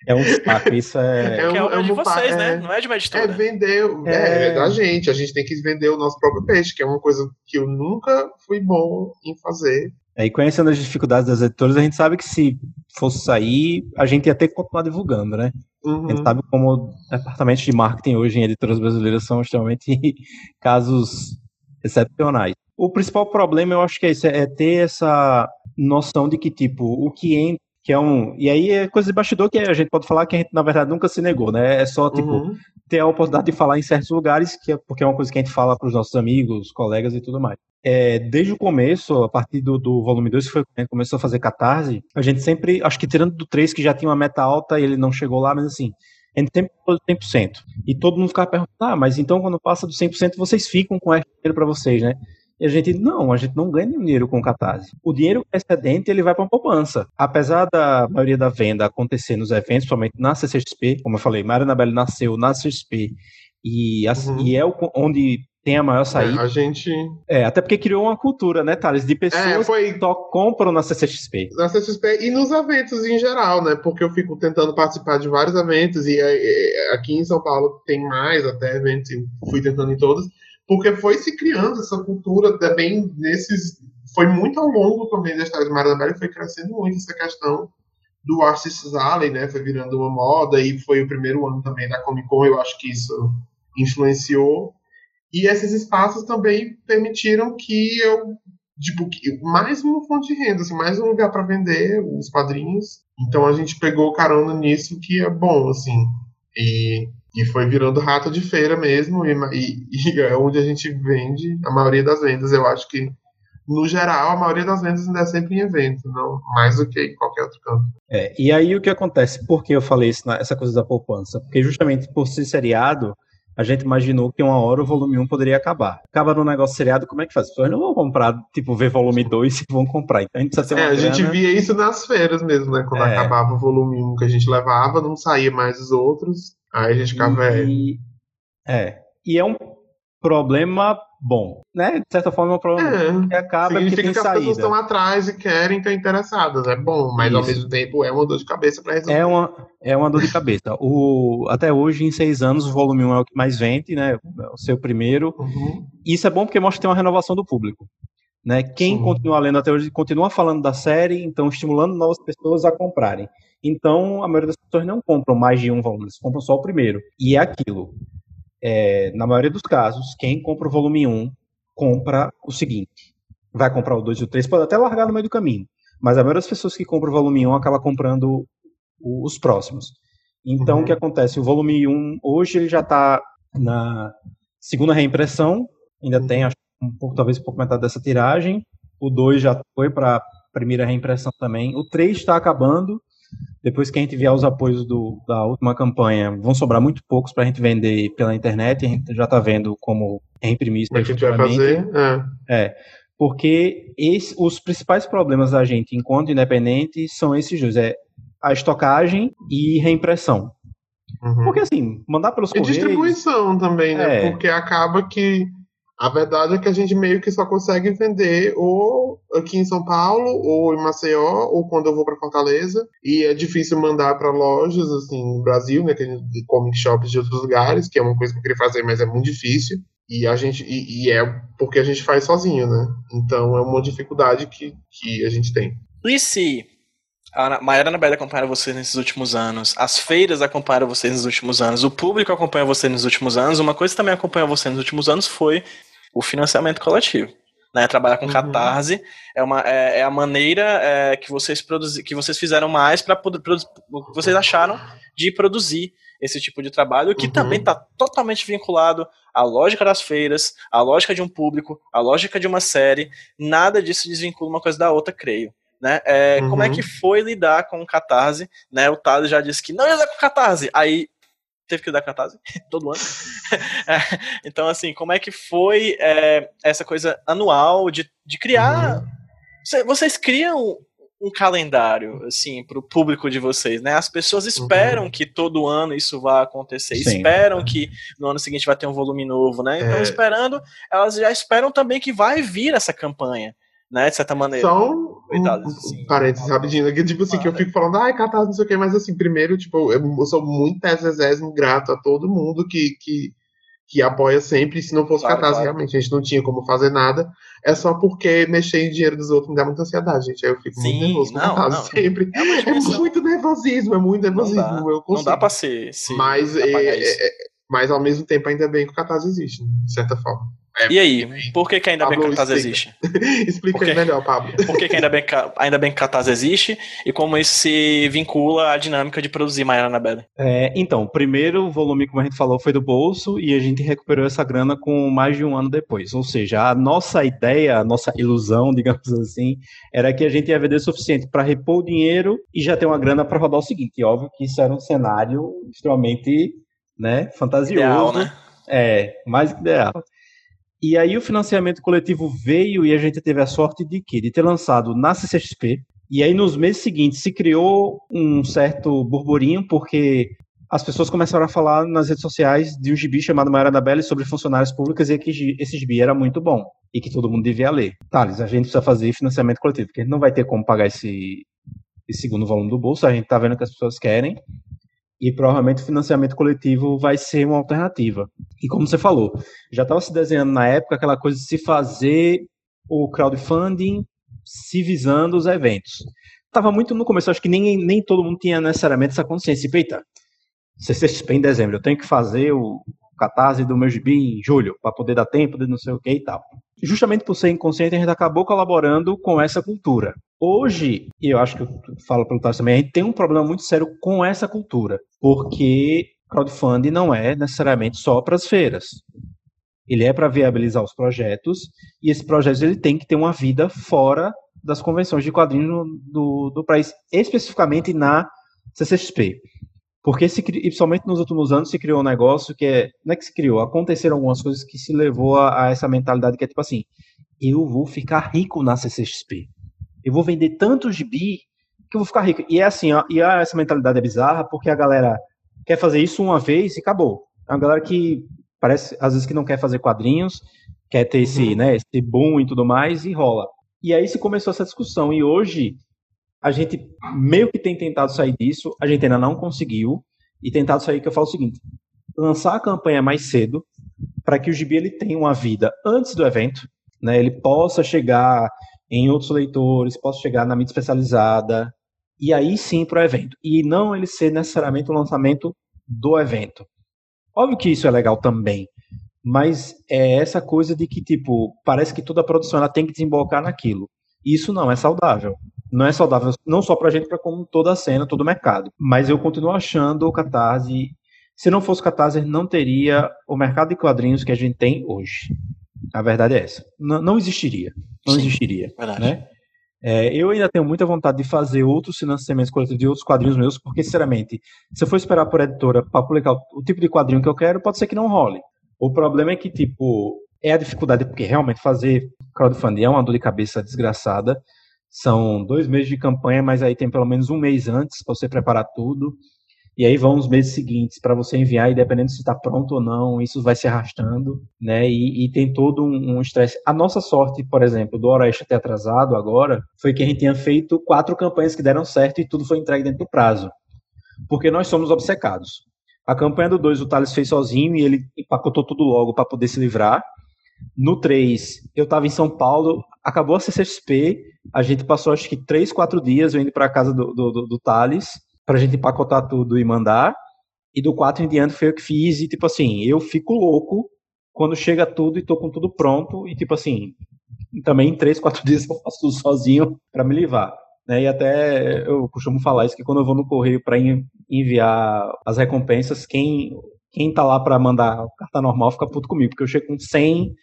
é um saco, isso é. É, um, é, é de vocês, né? é, né? Não é de uma editora. É vender, é... é... da gente. A gente tem que vender o nosso próprio peixe, que é uma coisa que eu nunca fui bom em fazer. É, e conhecendo as dificuldades das editoras, a gente sabe que se fosse sair, a gente ia ter que continuar divulgando, né? Uhum. A gente uhum. sabe como departamentos de marketing hoje em editoras brasileiras são extremamente casos excepcionais. O principal problema, eu acho que é, isso, é ter essa noção de que, tipo, o que entra que é um. E aí é coisa de bastidor que a gente pode falar que a gente, na verdade, nunca se negou, né? É só, tipo, uhum. ter a oportunidade de falar em certos lugares, que é, porque é uma coisa que a gente fala para os nossos amigos, colegas e tudo mais. É, desde o começo, a partir do, do volume 2, que foi começou a fazer catarse, a gente sempre, acho que tirando do 3, que já tinha uma meta alta e ele não chegou lá, mas assim, a gente sempre falou 100%. E todo mundo ficava perguntando, ah, mas então quando passa do 100%, vocês ficam com extra dinheiro para vocês, né? E a gente, não, a gente não ganha dinheiro com catarse. O dinheiro excedente, ele vai para poupança. Apesar da maioria da venda acontecer nos eventos, principalmente na CCXP, como eu falei, Maria Anabelle nasceu na CCXP, e, uhum. e é o, onde tem a maior saída. É, a gente. É, até porque criou uma cultura, né, Thales? De pessoas é, foi... que só compram na CCXP. Na CCXP e nos eventos em geral, né? Porque eu fico tentando participar de vários eventos e, e aqui em São Paulo tem mais até eventos, fui tentando em todos porque foi se criando essa cultura também nesses. Foi muito ao longo também da história do Maranabella, foi crescendo muito essa questão do Artists Alley, né? Foi virando uma moda e foi o primeiro ano também da Comic Con, eu acho que isso influenciou. E esses espaços também permitiram que eu, tipo, mais uma fonte de renda, assim, mais um lugar para vender os quadrinhos. Então a gente pegou carona nisso que é bom, assim. E e foi virando rato de feira mesmo, e, e, e, é onde a gente vende a maioria das vendas. Eu acho que, no geral, a maioria das vendas ainda é sempre em evento, não mais do que em qualquer outro canto. É, e aí o que acontece? Por que eu falei isso, essa coisa da poupança? Porque justamente por ser seriado, a gente imaginou que uma hora o volume 1 poderia acabar. Acaba no negócio seriado, como é que faz? As pessoas não vão comprar, tipo, ver volume 2 e vão comprar. Então a gente precisa ter uma É, a gente via isso nas feiras mesmo, né? Quando é. acabava o volume 1 que a gente levava, não saía mais os outros. Aí a gente fica velho. É. E é um problema bom, né? De certa forma é um problema é, que acaba significa que, tem que as saída. pessoas estão atrás e querem estar interessadas. É bom, mas Isso. ao mesmo tempo é uma dor de cabeça para resolver. É uma, é uma dor de cabeça. O, até hoje, em seis anos, o volume 1 é o que mais vende, né? É o seu primeiro. Uhum. Isso é bom porque mostra que tem uma renovação do público. Né? Quem Sim. continua lendo até hoje continua falando da série, então estimulando novas pessoas a comprarem. Então, a maioria das pessoas não compram mais de um volume, eles compram só o primeiro. E é aquilo. É, na maioria dos casos, quem compra o volume 1 compra o seguinte: vai comprar o 2 e o 3, pode até largar no meio do caminho. Mas a maioria das pessoas que compram o volume 1 acaba comprando os próximos. Então, uhum. o que acontece? O volume 1, hoje, ele já está na segunda reimpressão, ainda uhum. tem acho, um pouco, talvez um pouco metade dessa tiragem. O 2 já foi para a primeira reimpressão também. O 3 está acabando. Depois que a gente vier os apoios do, da última campanha, vão sobrar muito poucos para a gente vender pela internet. A gente já está vendo como isso. É que a gente vai fazer? É. é porque esse, os principais problemas da gente enquanto independente são esses dois: é a estocagem e reimpressão. Uhum. Porque assim, mandar pelos e correios... distribuição também, né? É. Porque acaba que a verdade é que a gente meio que só consegue vender ou aqui em São Paulo, ou em Maceió, ou quando eu vou para Fortaleza. E é difícil mandar para lojas, assim, no Brasil, né? De comic shops de outros lugares, que é uma coisa que eu queria fazer, mas é muito difícil. E a gente e, e é porque a gente faz sozinho, né? Então é uma dificuldade que, que a gente tem. E se a Maiara Anabela acompanha vocês nesses últimos anos, as feiras acompanharam vocês nos últimos anos, o público acompanha vocês nos últimos anos, uma coisa que também acompanhou vocês nos últimos anos foi o financiamento coletivo. Né, trabalhar com uhum. catarse é, uma, é, é a maneira é, que vocês produzi, que vocês fizeram mais para vocês acharam de produzir esse tipo de trabalho, que uhum. também está totalmente vinculado à lógica das feiras, à lógica de um público, à lógica de uma série. Nada disso desvincula uma coisa da outra, creio. Né? É, uhum. Como é que uhum. foi lidar com o Catarse? Né? O Thales já disse que não ia lidar com o Catarse. Aí teve que o Catarse todo ano. é, então, assim, como é que foi é, essa coisa anual de, de criar. Uhum. Vocês criam um calendário, assim, para o público de vocês, né? As pessoas uhum. esperam uhum. que todo ano isso vá acontecer, Sim. esperam que no ano seguinte vai ter um volume novo, né? Então, é. esperando, elas já esperam também que vai vir essa campanha, né? De certa maneira. Só um, assim. parênteses rapidinho, que tipo assim, que eu fico falando, ai, catarse, não sei o quê, mas assim, primeiro, tipo, eu, sou muito exésimo grato a todo mundo que, que que apoia sempre, se não fosse claro, catarse, claro. realmente, a gente não tinha como fazer nada. É só porque mexer em dinheiro dos outros me dá muita ansiedade, gente. Aí eu fico Sim, muito nervoso com catarse não, sempre. É, é, muito nervosismo, é muito nervosismo. Não dá, não dá pra ser. Se mas, é, é, mas ao mesmo tempo, ainda bem que o catarse existe, de certa forma. É, e aí, por que, que ainda Pablo, bem que Catarse existe? explica porque, melhor, Pablo. Por que, que ainda, bem, ainda bem que Catarse existe e como isso se vincula à dinâmica de produzir Maiana Anabelle? É, então, o primeiro volume, como a gente falou, foi do bolso e a gente recuperou essa grana com mais de um ano depois. Ou seja, a nossa ideia, a nossa ilusão, digamos assim, era que a gente ia vender o suficiente para repor o dinheiro e já ter uma grana para rodar o seguinte. E óbvio que isso era um cenário extremamente né, fantasioso. Ideal, né? É, mais que ideal. E aí o financiamento coletivo veio e a gente teve a sorte de quê? De ter lançado na CCXP. E aí nos meses seguintes se criou um certo burburinho, porque as pessoas começaram a falar nas redes sociais de um gibi chamado Maior Anabelle sobre funcionárias públicas e que esse gibi era muito bom e que todo mundo devia ler. Thales, a gente precisa fazer financiamento coletivo, porque a gente não vai ter como pagar esse, esse segundo volume do bolso, a gente tá vendo que as pessoas querem e provavelmente o financiamento coletivo vai ser uma alternativa. E como você falou, já estava se desenhando na época aquela coisa de se fazer o crowdfunding se visando os eventos. Estava muito no começo, acho que nem, nem todo mundo tinha necessariamente essa consciência. Eita, CCXP em dezembro, eu tenho que fazer o catarse do meu gibi em julho, para poder dar tempo de não sei o que e tal. Justamente por ser inconsciente, a gente acabou colaborando com essa cultura. Hoje, e eu acho que eu falo pelo Tarso também, a gente tem um problema muito sério com essa cultura, porque crowdfunding não é necessariamente só para as feiras. Ele é para viabilizar os projetos, e esse projeto ele tem que ter uma vida fora das convenções de quadrinhos do, do país, especificamente na CCXP. Porque, se, principalmente nos últimos anos, se criou um negócio que é. Não é que se criou, aconteceram algumas coisas que se levou a, a essa mentalidade que é tipo assim: eu vou ficar rico na CCXP. Eu vou vender tanto gibi que eu vou ficar rico. E é assim, ó, e essa mentalidade é bizarra porque a galera quer fazer isso uma vez e acabou. É uma galera que parece, às vezes, que não quer fazer quadrinhos, quer ter esse, uhum. né, esse boom e tudo mais, e rola. E aí se começou essa discussão. E hoje a gente meio que tem tentado sair disso, a gente ainda não conseguiu, e tentado sair que eu falo o seguinte: lançar a campanha mais cedo, para que o gibi ele tenha uma vida antes do evento, né? Ele possa chegar em outros leitores, possa chegar na mídia especializada, e aí sim para o evento. E não ele ser necessariamente o lançamento do evento. Óbvio que isso é legal também, mas é essa coisa de que, tipo, parece que toda a produção ela tem que desembocar naquilo. Isso não é saudável. Não é saudável não só pra gente, para como toda a cena, todo o mercado. Mas eu continuo achando o Catarse. Se não fosse o Catarse, não teria o mercado de quadrinhos que a gente tem hoje. A verdade é essa. Não, não existiria. Não Sim, existiria. Verdade. Né? É, eu ainda tenho muita vontade de fazer outros financiamentos coletivos de outros quadrinhos meus, porque, sinceramente, se eu for esperar por editora para publicar o, o tipo de quadrinho que eu quero, pode ser que não role. O problema é que, tipo, é a dificuldade, porque realmente fazer crowdfunding é uma dor de cabeça desgraçada. São dois meses de campanha, mas aí tem pelo menos um mês antes para você preparar tudo. E aí vão os meses seguintes para você enviar, e dependendo se está pronto ou não, isso vai se arrastando, né? E, e tem todo um estresse. a nossa sorte, por exemplo, do Oeste ter atrasado agora, foi que a gente tinha feito quatro campanhas que deram certo e tudo foi entregue dentro do prazo. Porque nós somos obcecados. A campanha do 2 o Thales fez sozinho e ele empacotou tudo logo para poder se livrar. No 3, eu estava em São Paulo, acabou a CCXP, a gente passou acho que 3, 4 dias indo para casa do, do, do, do Thales, para a gente empacotar tudo e mandar. E do 4 em diante foi eu que fiz, e tipo assim, eu fico louco quando chega tudo e tô com tudo pronto e tipo assim, também em três, quatro dias eu faço tudo sozinho para me livrar. Né? E até eu costumo falar isso que quando eu vou no correio para enviar as recompensas, quem quem tá lá para mandar carta normal fica puto comigo, porque eu chego com 100,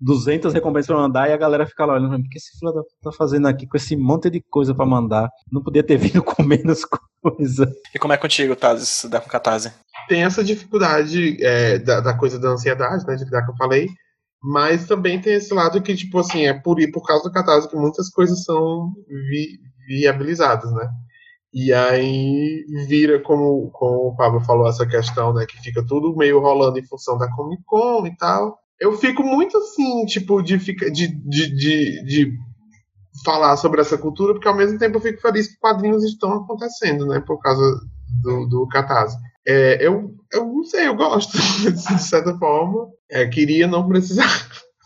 200 recompensas para mandar e a galera fica lá olhando, o que esse filho tá fazendo aqui com esse monte de coisa para mandar? Não podia ter vindo com menos coisa. E como é contigo, Taz, da Catarse? Tem essa dificuldade é, da, da, coisa da ansiedade, né, de lidar que eu falei, mas também tem esse lado que, tipo assim, é por, por causa do Catarse que muitas coisas são vi, viabilizadas, né? E aí vira, como, como o Pablo falou, essa questão, né? Que fica tudo meio rolando em função da Comic Con e tal. Eu fico muito assim, tipo, de, de, de, de, de falar sobre essa cultura, porque ao mesmo tempo eu fico feliz que quadrinhos estão acontecendo, né? Por causa do, do Catarse. É, eu, eu não sei, eu gosto, de certa forma. É, queria não precisar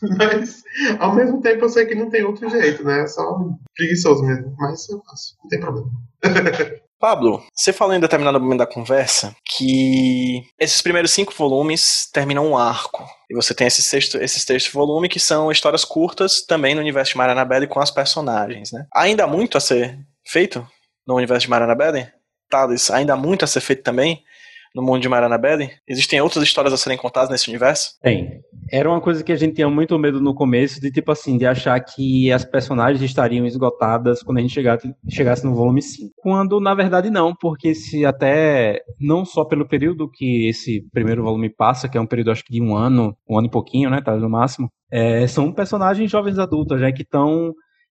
Mas, ao mesmo tempo, eu sei que não tem outro jeito, né? É só preguiçoso mesmo. Mas eu faço, não tem problema. Pablo, você falou em determinado momento da conversa que esses primeiros cinco volumes terminam um arco. E você tem esse sexto, esse sexto volume que são histórias curtas também no universo de Maranabelle com as personagens, né? Ainda há muito a ser feito no universo de Maranabelle? Thales, ainda há muito a ser feito também no mundo de Maranabelle? Existem outras histórias a serem contadas nesse universo? Tem. Era uma coisa que a gente tinha muito medo no começo, de tipo assim, de achar que as personagens estariam esgotadas quando a gente chegasse, chegasse no volume 5. Quando, na verdade, não, porque se até, não só pelo período que esse primeiro volume passa, que é um período acho que de um ano, um ano e pouquinho, né, tá no máximo, é, são personagens jovens adultos, já que estão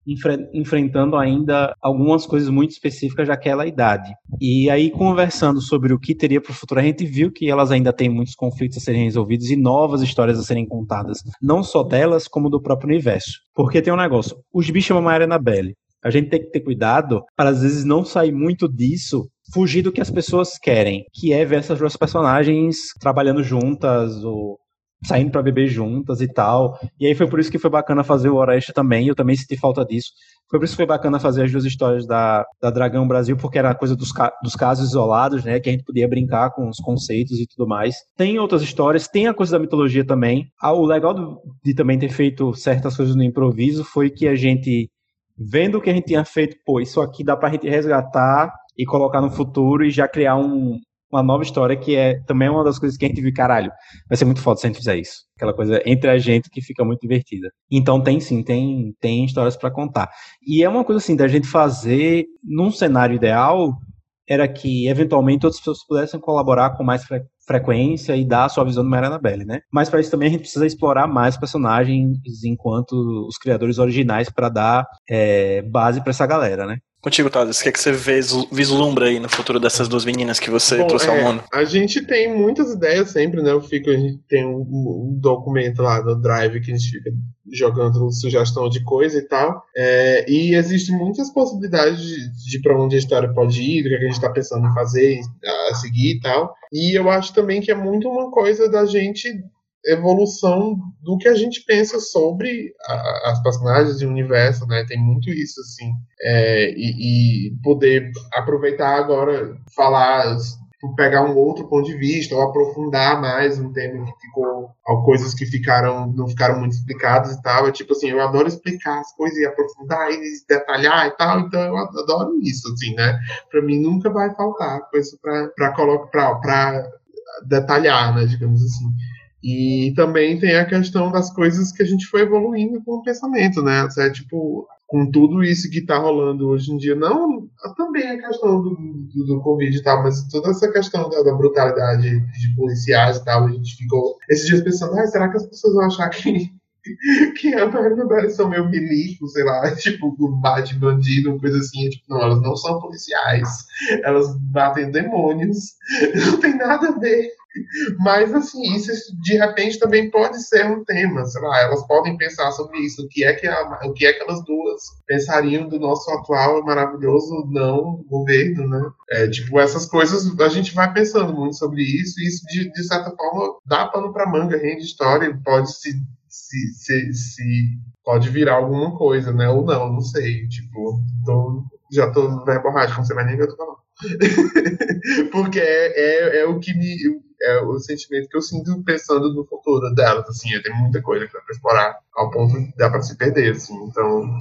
enfre enfrentando ainda algumas coisas muito específicas daquela idade. E aí, conversando sobre o que teria para o futuro, a gente viu que elas ainda têm muitos conflitos a serem resolvidos e novas histórias a serem contadas, não só delas, como do próprio universo. Porque tem um negócio: os bichos chamam a Annabelle. A gente tem que ter cuidado para às vezes não sair muito disso fugir do que as pessoas querem, que é ver essas duas personagens trabalhando juntas ou saindo para beber juntas e tal. E aí foi por isso que foi bacana fazer o Oreste também, eu também senti falta disso. Foi por isso que foi bacana fazer as duas histórias da, da Dragão Brasil, porque era coisa dos, dos casos isolados, né? Que a gente podia brincar com os conceitos e tudo mais. Tem outras histórias, tem a coisa da mitologia também. Ah, o legal do, de também ter feito certas coisas no improviso foi que a gente, vendo o que a gente tinha feito, pô, isso aqui dá pra gente resgatar e colocar no futuro e já criar um, uma nova história que é também uma das coisas que a gente viu, caralho, vai ser muito foda se a gente fizer isso. Aquela coisa entre a gente que fica muito divertida. Então tem sim, tem, tem histórias para contar. E é uma coisa assim, da gente fazer num cenário ideal, era que eventualmente outras pessoas pudessem colaborar com mais fre frequência e dar a sua visão do Mariana Belli, né? Mas para isso também a gente precisa explorar mais personagens enquanto os criadores originais para dar é, base para essa galera, né? Contigo, Thales, o que, é que você vislumbra aí no futuro dessas duas meninas que você Bom, trouxe ao é, mundo? A gente tem muitas ideias sempre, né? Eu fico, a gente tem um, um, documento lá no Drive que a gente fica jogando sugestão de coisa e tal. É, e existem muitas possibilidades de, de para onde a história pode ir, do que a gente está pensando em fazer, a seguir e tal. E eu acho também que é muito uma coisa da gente evolução do que a gente pensa sobre a, as personagens e o universo, né? Tem muito isso, assim. É, e, e, poder aproveitar agora, falar, pegar um outro ponto de vista, ou aprofundar mais um tema que ficou, coisas que ficaram, não ficaram muito explicadas e tal. É tipo assim, eu adoro explicar as coisas e aprofundar e detalhar e tal, então eu adoro isso, assim, né? Pra mim nunca vai faltar coisa pra, pra, pra, pra detalhar, né? Digamos assim. E também tem a questão das coisas que a gente foi evoluindo com o pensamento, né? É, tipo, com tudo isso que está rolando hoje em dia, não também a questão do, do, do Covid e tal, mas toda essa questão da, da, brutalidade de policiais e tal, a gente ficou esses dias pensando, ah, será que as pessoas vão achar que, que a Bárbara são meio milico, sei lá, tipo, bate bandido, coisa assim, tipo, não, elas não são policiais, elas batem demônios, não tem nada a ver mas, assim, isso de repente também pode ser um tema, sei lá, elas podem pensar sobre isso, o que é que, a, o que, é que elas duas pensariam do nosso atual maravilhoso não governo, né? É, tipo, essas coisas a gente vai pensando muito sobre isso, e isso, de, de certa forma, dá pano pra manga, rende história, pode se, se, se, se pode virar alguma coisa, né? Ou não, não sei. Tipo, tô, já tô verborrágico, não sei mais nem o que eu tô falando. Porque é, é, é, o que me é o sentimento que eu sinto pensando no futuro delas, assim, tem muita coisa para explorar, ao ponto de dar para se perder, assim, então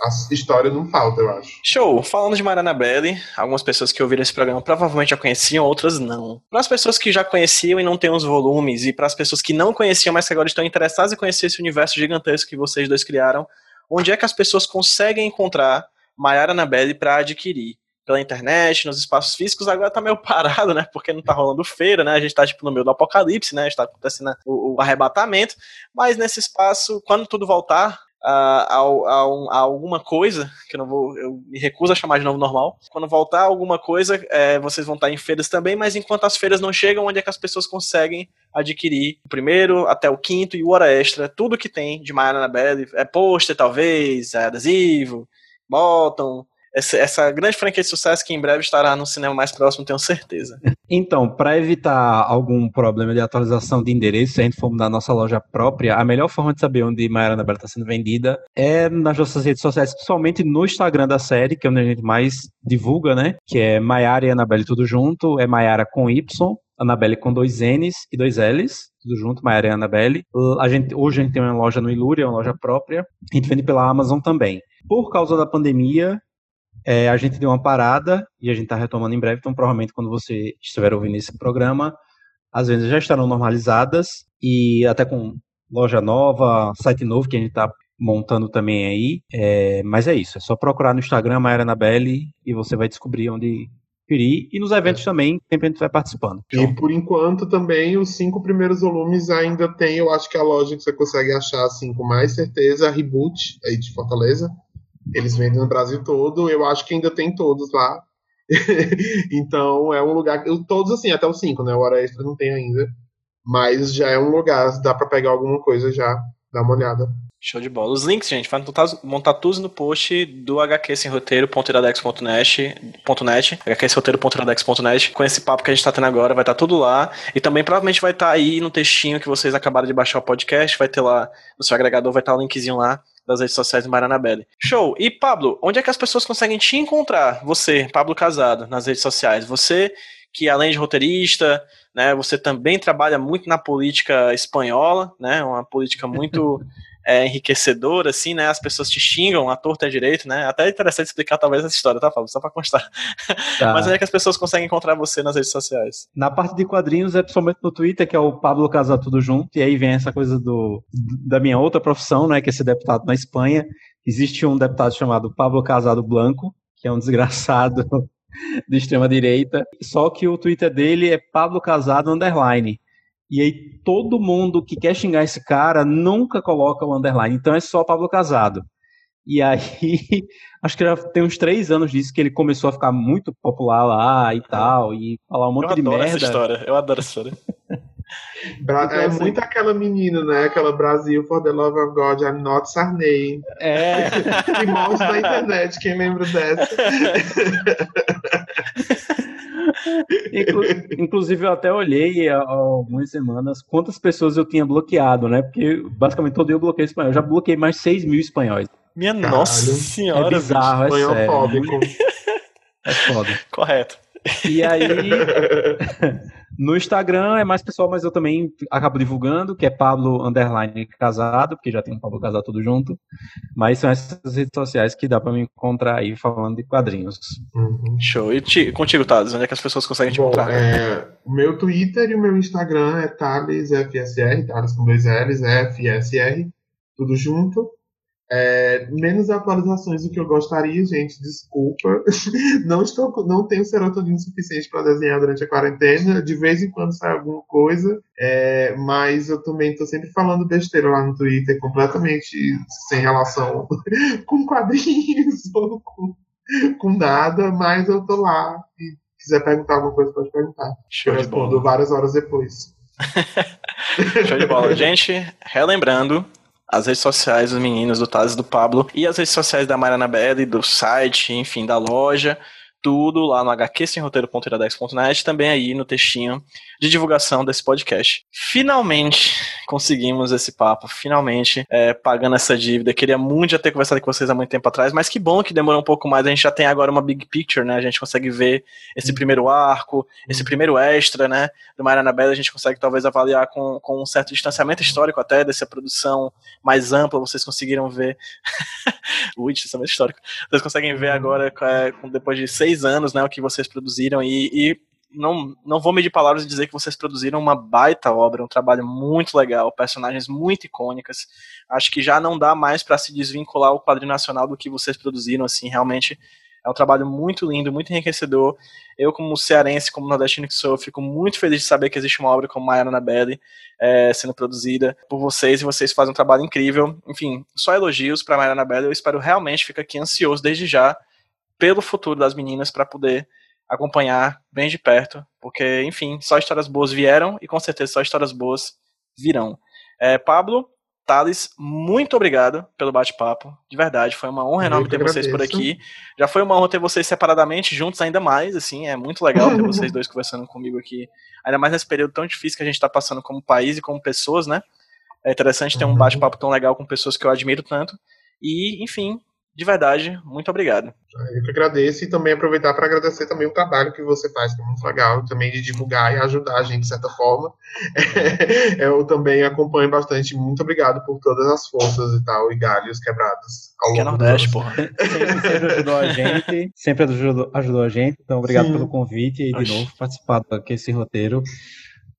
a história não falta, eu acho. Show! Falando de Mariana Belli, algumas pessoas que ouviram esse programa provavelmente já conheciam, outras não. Para as pessoas que já conheciam e não têm os volumes, e para as pessoas que não conheciam, mas que agora estão interessadas em conhecer esse universo gigantesco que vocês dois criaram, onde é que as pessoas conseguem encontrar Mariana Belli para adquirir? Pela internet, nos espaços físicos, agora tá meio parado, né? Porque não tá rolando feira, né? A gente tá tipo no meio do apocalipse, né? Está acontecendo o, o arrebatamento. Mas nesse espaço, quando tudo voltar, a, a, a, alguma coisa, que eu não vou, eu me recuso a chamar de novo normal. Quando voltar alguma coisa, é, vocês vão estar em feiras também, mas enquanto as feiras não chegam, onde é que as pessoas conseguem adquirir o primeiro até o quinto e o hora extra, tudo que tem de Maiana Annabelle, é pôster talvez, é adesivo, bottom, essa, essa, grande franquia de sucesso que em breve estará no cinema mais próximo, tenho certeza. Então, para evitar algum problema de atualização de endereço, se a gente for na nossa loja própria, a melhor forma de saber onde Maiara Anabela está sendo vendida é nas nossas redes sociais, principalmente no Instagram da série, que é onde a gente mais divulga, né? Que é Maiara e Anabelle tudo junto, é Maiara com Y, Anabelle com dois N's e dois L's, tudo junto, Maiara e Anabelle. A gente, hoje a gente tem uma loja no Ilúria, uma loja própria. A gente vende pela Amazon também. Por causa da pandemia, é, a gente deu uma parada e a gente está retomando em breve, então provavelmente quando você estiver ouvindo esse programa, as vendas já estarão normalizadas e até com loja nova, site novo que a gente está montando também aí. É, mas é isso, é só procurar no Instagram Maera Anabelle e você vai descobrir onde ir. E nos eventos também, sempre a gente vai participando. E por enquanto também os cinco primeiros volumes ainda tem, eu acho que a loja que você consegue achar assim com mais certeza, a Reboot aí de Fortaleza. Eles vendem no Brasil todo, eu acho que ainda tem todos lá. então é um lugar. Todos assim, até os cinco, né? O Hora Extra não tem ainda. Mas já é um lugar, dá para pegar alguma coisa já, dá uma olhada. Show de bola. Os links, gente, vai montar tudo no post do HQ sem roteiro.iradex.net, hqsemroteiro.iradex.net. Com esse papo que a gente tá tendo agora, vai estar tá tudo lá. E também provavelmente vai estar tá aí no textinho que vocês acabaram de baixar o podcast. Vai ter lá no seu agregador, vai estar tá o linkzinho lá das redes sociais do Maranabelle. Show! E Pablo, onde é que as pessoas conseguem te encontrar? Você, Pablo Casado, nas redes sociais. Você que além de roteirista, né, você também trabalha muito na política espanhola, né, uma política muito é, enriquecedor, assim, né? As pessoas te xingam, a torta é direito, né? Até é interessante explicar talvez essa história, tá, Fábio? Só pra constar. Tá. Mas onde é que as pessoas conseguem encontrar você nas redes sociais? Na parte de quadrinhos é principalmente no Twitter, que é o Pablo Casar Tudo Junto, e aí vem essa coisa do, da minha outra profissão, né? Que é ser deputado na Espanha. Existe um deputado chamado Pablo Casado Blanco, que é um desgraçado de extrema direita. Só que o Twitter dele é Pablo Casado Underline. E aí todo mundo que quer xingar esse cara nunca coloca o underline. Então é só Pablo Casado. E aí, acho que já tem uns três anos disso que ele começou a ficar muito popular lá e tal, e falar um monte de merda. Eu adoro essa história, eu adoro essa história. Bra então, é assim, muito aquela menina, né? Aquela Brasil for the love of God, I'm not Sarney. É. mostra na internet, quem lembra dessa? Inclu inclusive, eu até olhei há algumas semanas quantas pessoas eu tinha bloqueado, né? Porque basicamente todo dia eu bloqueei espanhol. Eu já bloqueei mais de 6 mil espanhóis. Minha Caralho. nossa senhora. É bizarro, é sério. É foda. Correto. E aí, no Instagram é mais pessoal, mas eu também acabo divulgando, que é Pablo Underline Casado, porque já tem um Pablo Casado tudo junto. Mas são essas redes sociais que dá para me encontrar aí falando de quadrinhos. Uhum. Show. E te, contigo, Thales, onde é que as pessoas conseguem te Bom, encontrar? É, o meu Twitter e o meu Instagram é Thales FSR, Thales com dois L's, FSR, tudo junto. É, menos atualizações do que eu gostaria, gente, desculpa. Não estou, não tenho serotonina suficiente para desenhar durante a quarentena. De vez em quando sai alguma coisa, é, mas eu também estou sempre falando besteira lá no Twitter, completamente sem relação com quadrinhos ou com, com nada, mas eu tô lá. E quiser perguntar alguma coisa, pode perguntar. Show eu respondo várias horas depois. Show de bola. Gente, relembrando, as redes sociais dos meninos, do Taz e do Pablo, e as redes sociais da Mariana Belli, do site, enfim, da loja. Tudo lá no hqsemroteiro.iradex.net, também aí no textinho de divulgação desse podcast. Finalmente conseguimos esse papo, finalmente é, pagando essa dívida. Queria muito já ter conversado com vocês há muito tempo atrás, mas que bom que demorou um pouco mais. A gente já tem agora uma big picture, né? A gente consegue ver esse primeiro arco, esse primeiro extra, né? Do Mariana Bela, a gente consegue talvez avaliar com, com um certo distanciamento histórico até dessa produção mais ampla. Vocês conseguiram ver. Ui, distanciamento histórico. Vocês conseguem ver agora, é, depois de seis anos, né? O que vocês produziram e, e não, não vou medir palavras e dizer que vocês produziram uma baita obra, um trabalho muito legal, personagens muito icônicas. Acho que já não dá mais para se desvincular o quadrinho nacional do que vocês produziram, assim, realmente é um trabalho muito lindo, muito enriquecedor. Eu, como cearense, como nordestino que sou, fico muito feliz de saber que existe uma obra como Maiana Annabelle é, sendo produzida por vocês e vocês fazem um trabalho incrível. Enfim, só elogios para Maiana Annabelle. Eu espero realmente, fico aqui ansioso desde já pelo futuro das meninas para poder acompanhar bem de perto, porque, enfim, só histórias boas vieram e com certeza só histórias boas virão. É, Pablo, Thales, muito obrigado pelo bate-papo. De verdade, foi uma honra enorme ter agradeço. vocês por aqui. Já foi uma honra ter vocês separadamente, juntos ainda mais, assim, é muito legal ter vocês dois conversando comigo aqui. Ainda mais nesse período tão difícil que a gente está passando como país e como pessoas, né? É interessante ter um uhum. bate-papo tão legal com pessoas que eu admiro tanto. E, enfim, de verdade, muito obrigado. Eu que agradeço e também aproveitar para agradecer também o trabalho que você faz, que é muito legal, também de divulgar e ajudar a gente de certa forma. eu também acompanho bastante. Muito obrigado por todas as forças e tal, e galhos quebrados. Ao que é Nordeste, porra. Sempre, sempre, ajudou a gente, sempre ajudou, ajudou a gente, então obrigado Sim. pelo convite e de novo participar desse roteiro.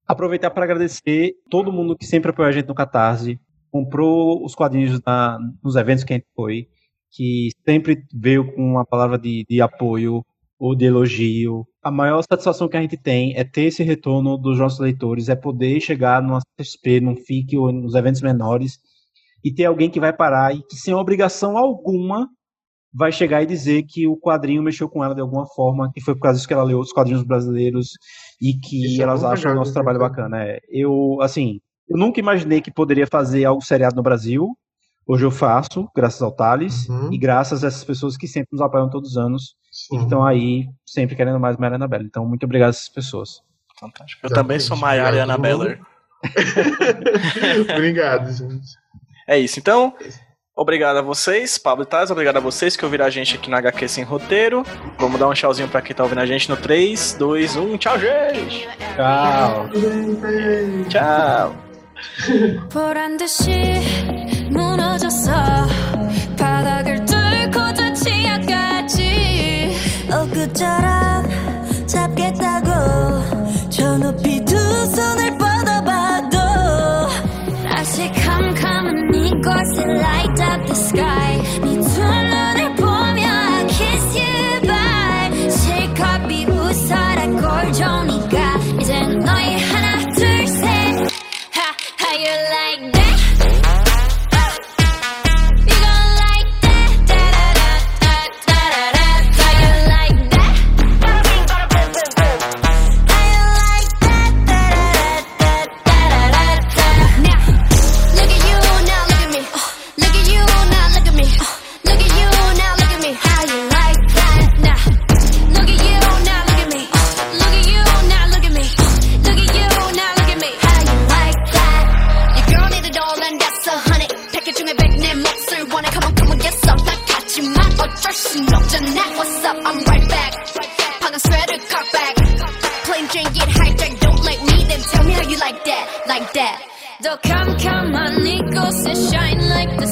Aproveitar para agradecer todo mundo que sempre apoiou a gente no Catarse, comprou os quadrinhos na, nos eventos que a gente foi que sempre veio com uma palavra de, de apoio ou de elogio. A maior satisfação que a gente tem é ter esse retorno dos nossos leitores, é poder chegar numa CSP, num FIC ou nos eventos menores e ter alguém que vai parar e que sem obrigação alguma vai chegar e dizer que o quadrinho mexeu com ela de alguma forma, que foi por causa disso que ela leu os quadrinhos brasileiros e que Isso é elas é acham o nosso trabalho bacana. É, eu, assim, eu nunca imaginei que poderia fazer algo seriado no Brasil, Hoje eu faço, graças ao Thales, uhum. e graças a essas pessoas que sempre nos apoiam todos os anos Sim. e que estão aí sempre querendo mais Maiara Anabela. Então, muito obrigado a essas pessoas. Fantástico. Eu Já também sou Maiara e Anabela. obrigado, gente. É isso. Então, obrigado a vocês, Pablo e Thales. Obrigado a vocês que ouviram a gente aqui no HQ Sem Roteiro. Vamos dar um tchauzinho pra quem tá ouvindo a gente no 3, 2, 1. Tchau, gente! Tchau! Tchau! 무너졌어. 바닥을 뚫고 저 치아까지. 엊그처럼 잡겠다고 저 높이 두 손을 뻗어봐도 다시 캄캄한 이곳에 light up the sky Don't come, come on, Nico, and shine like the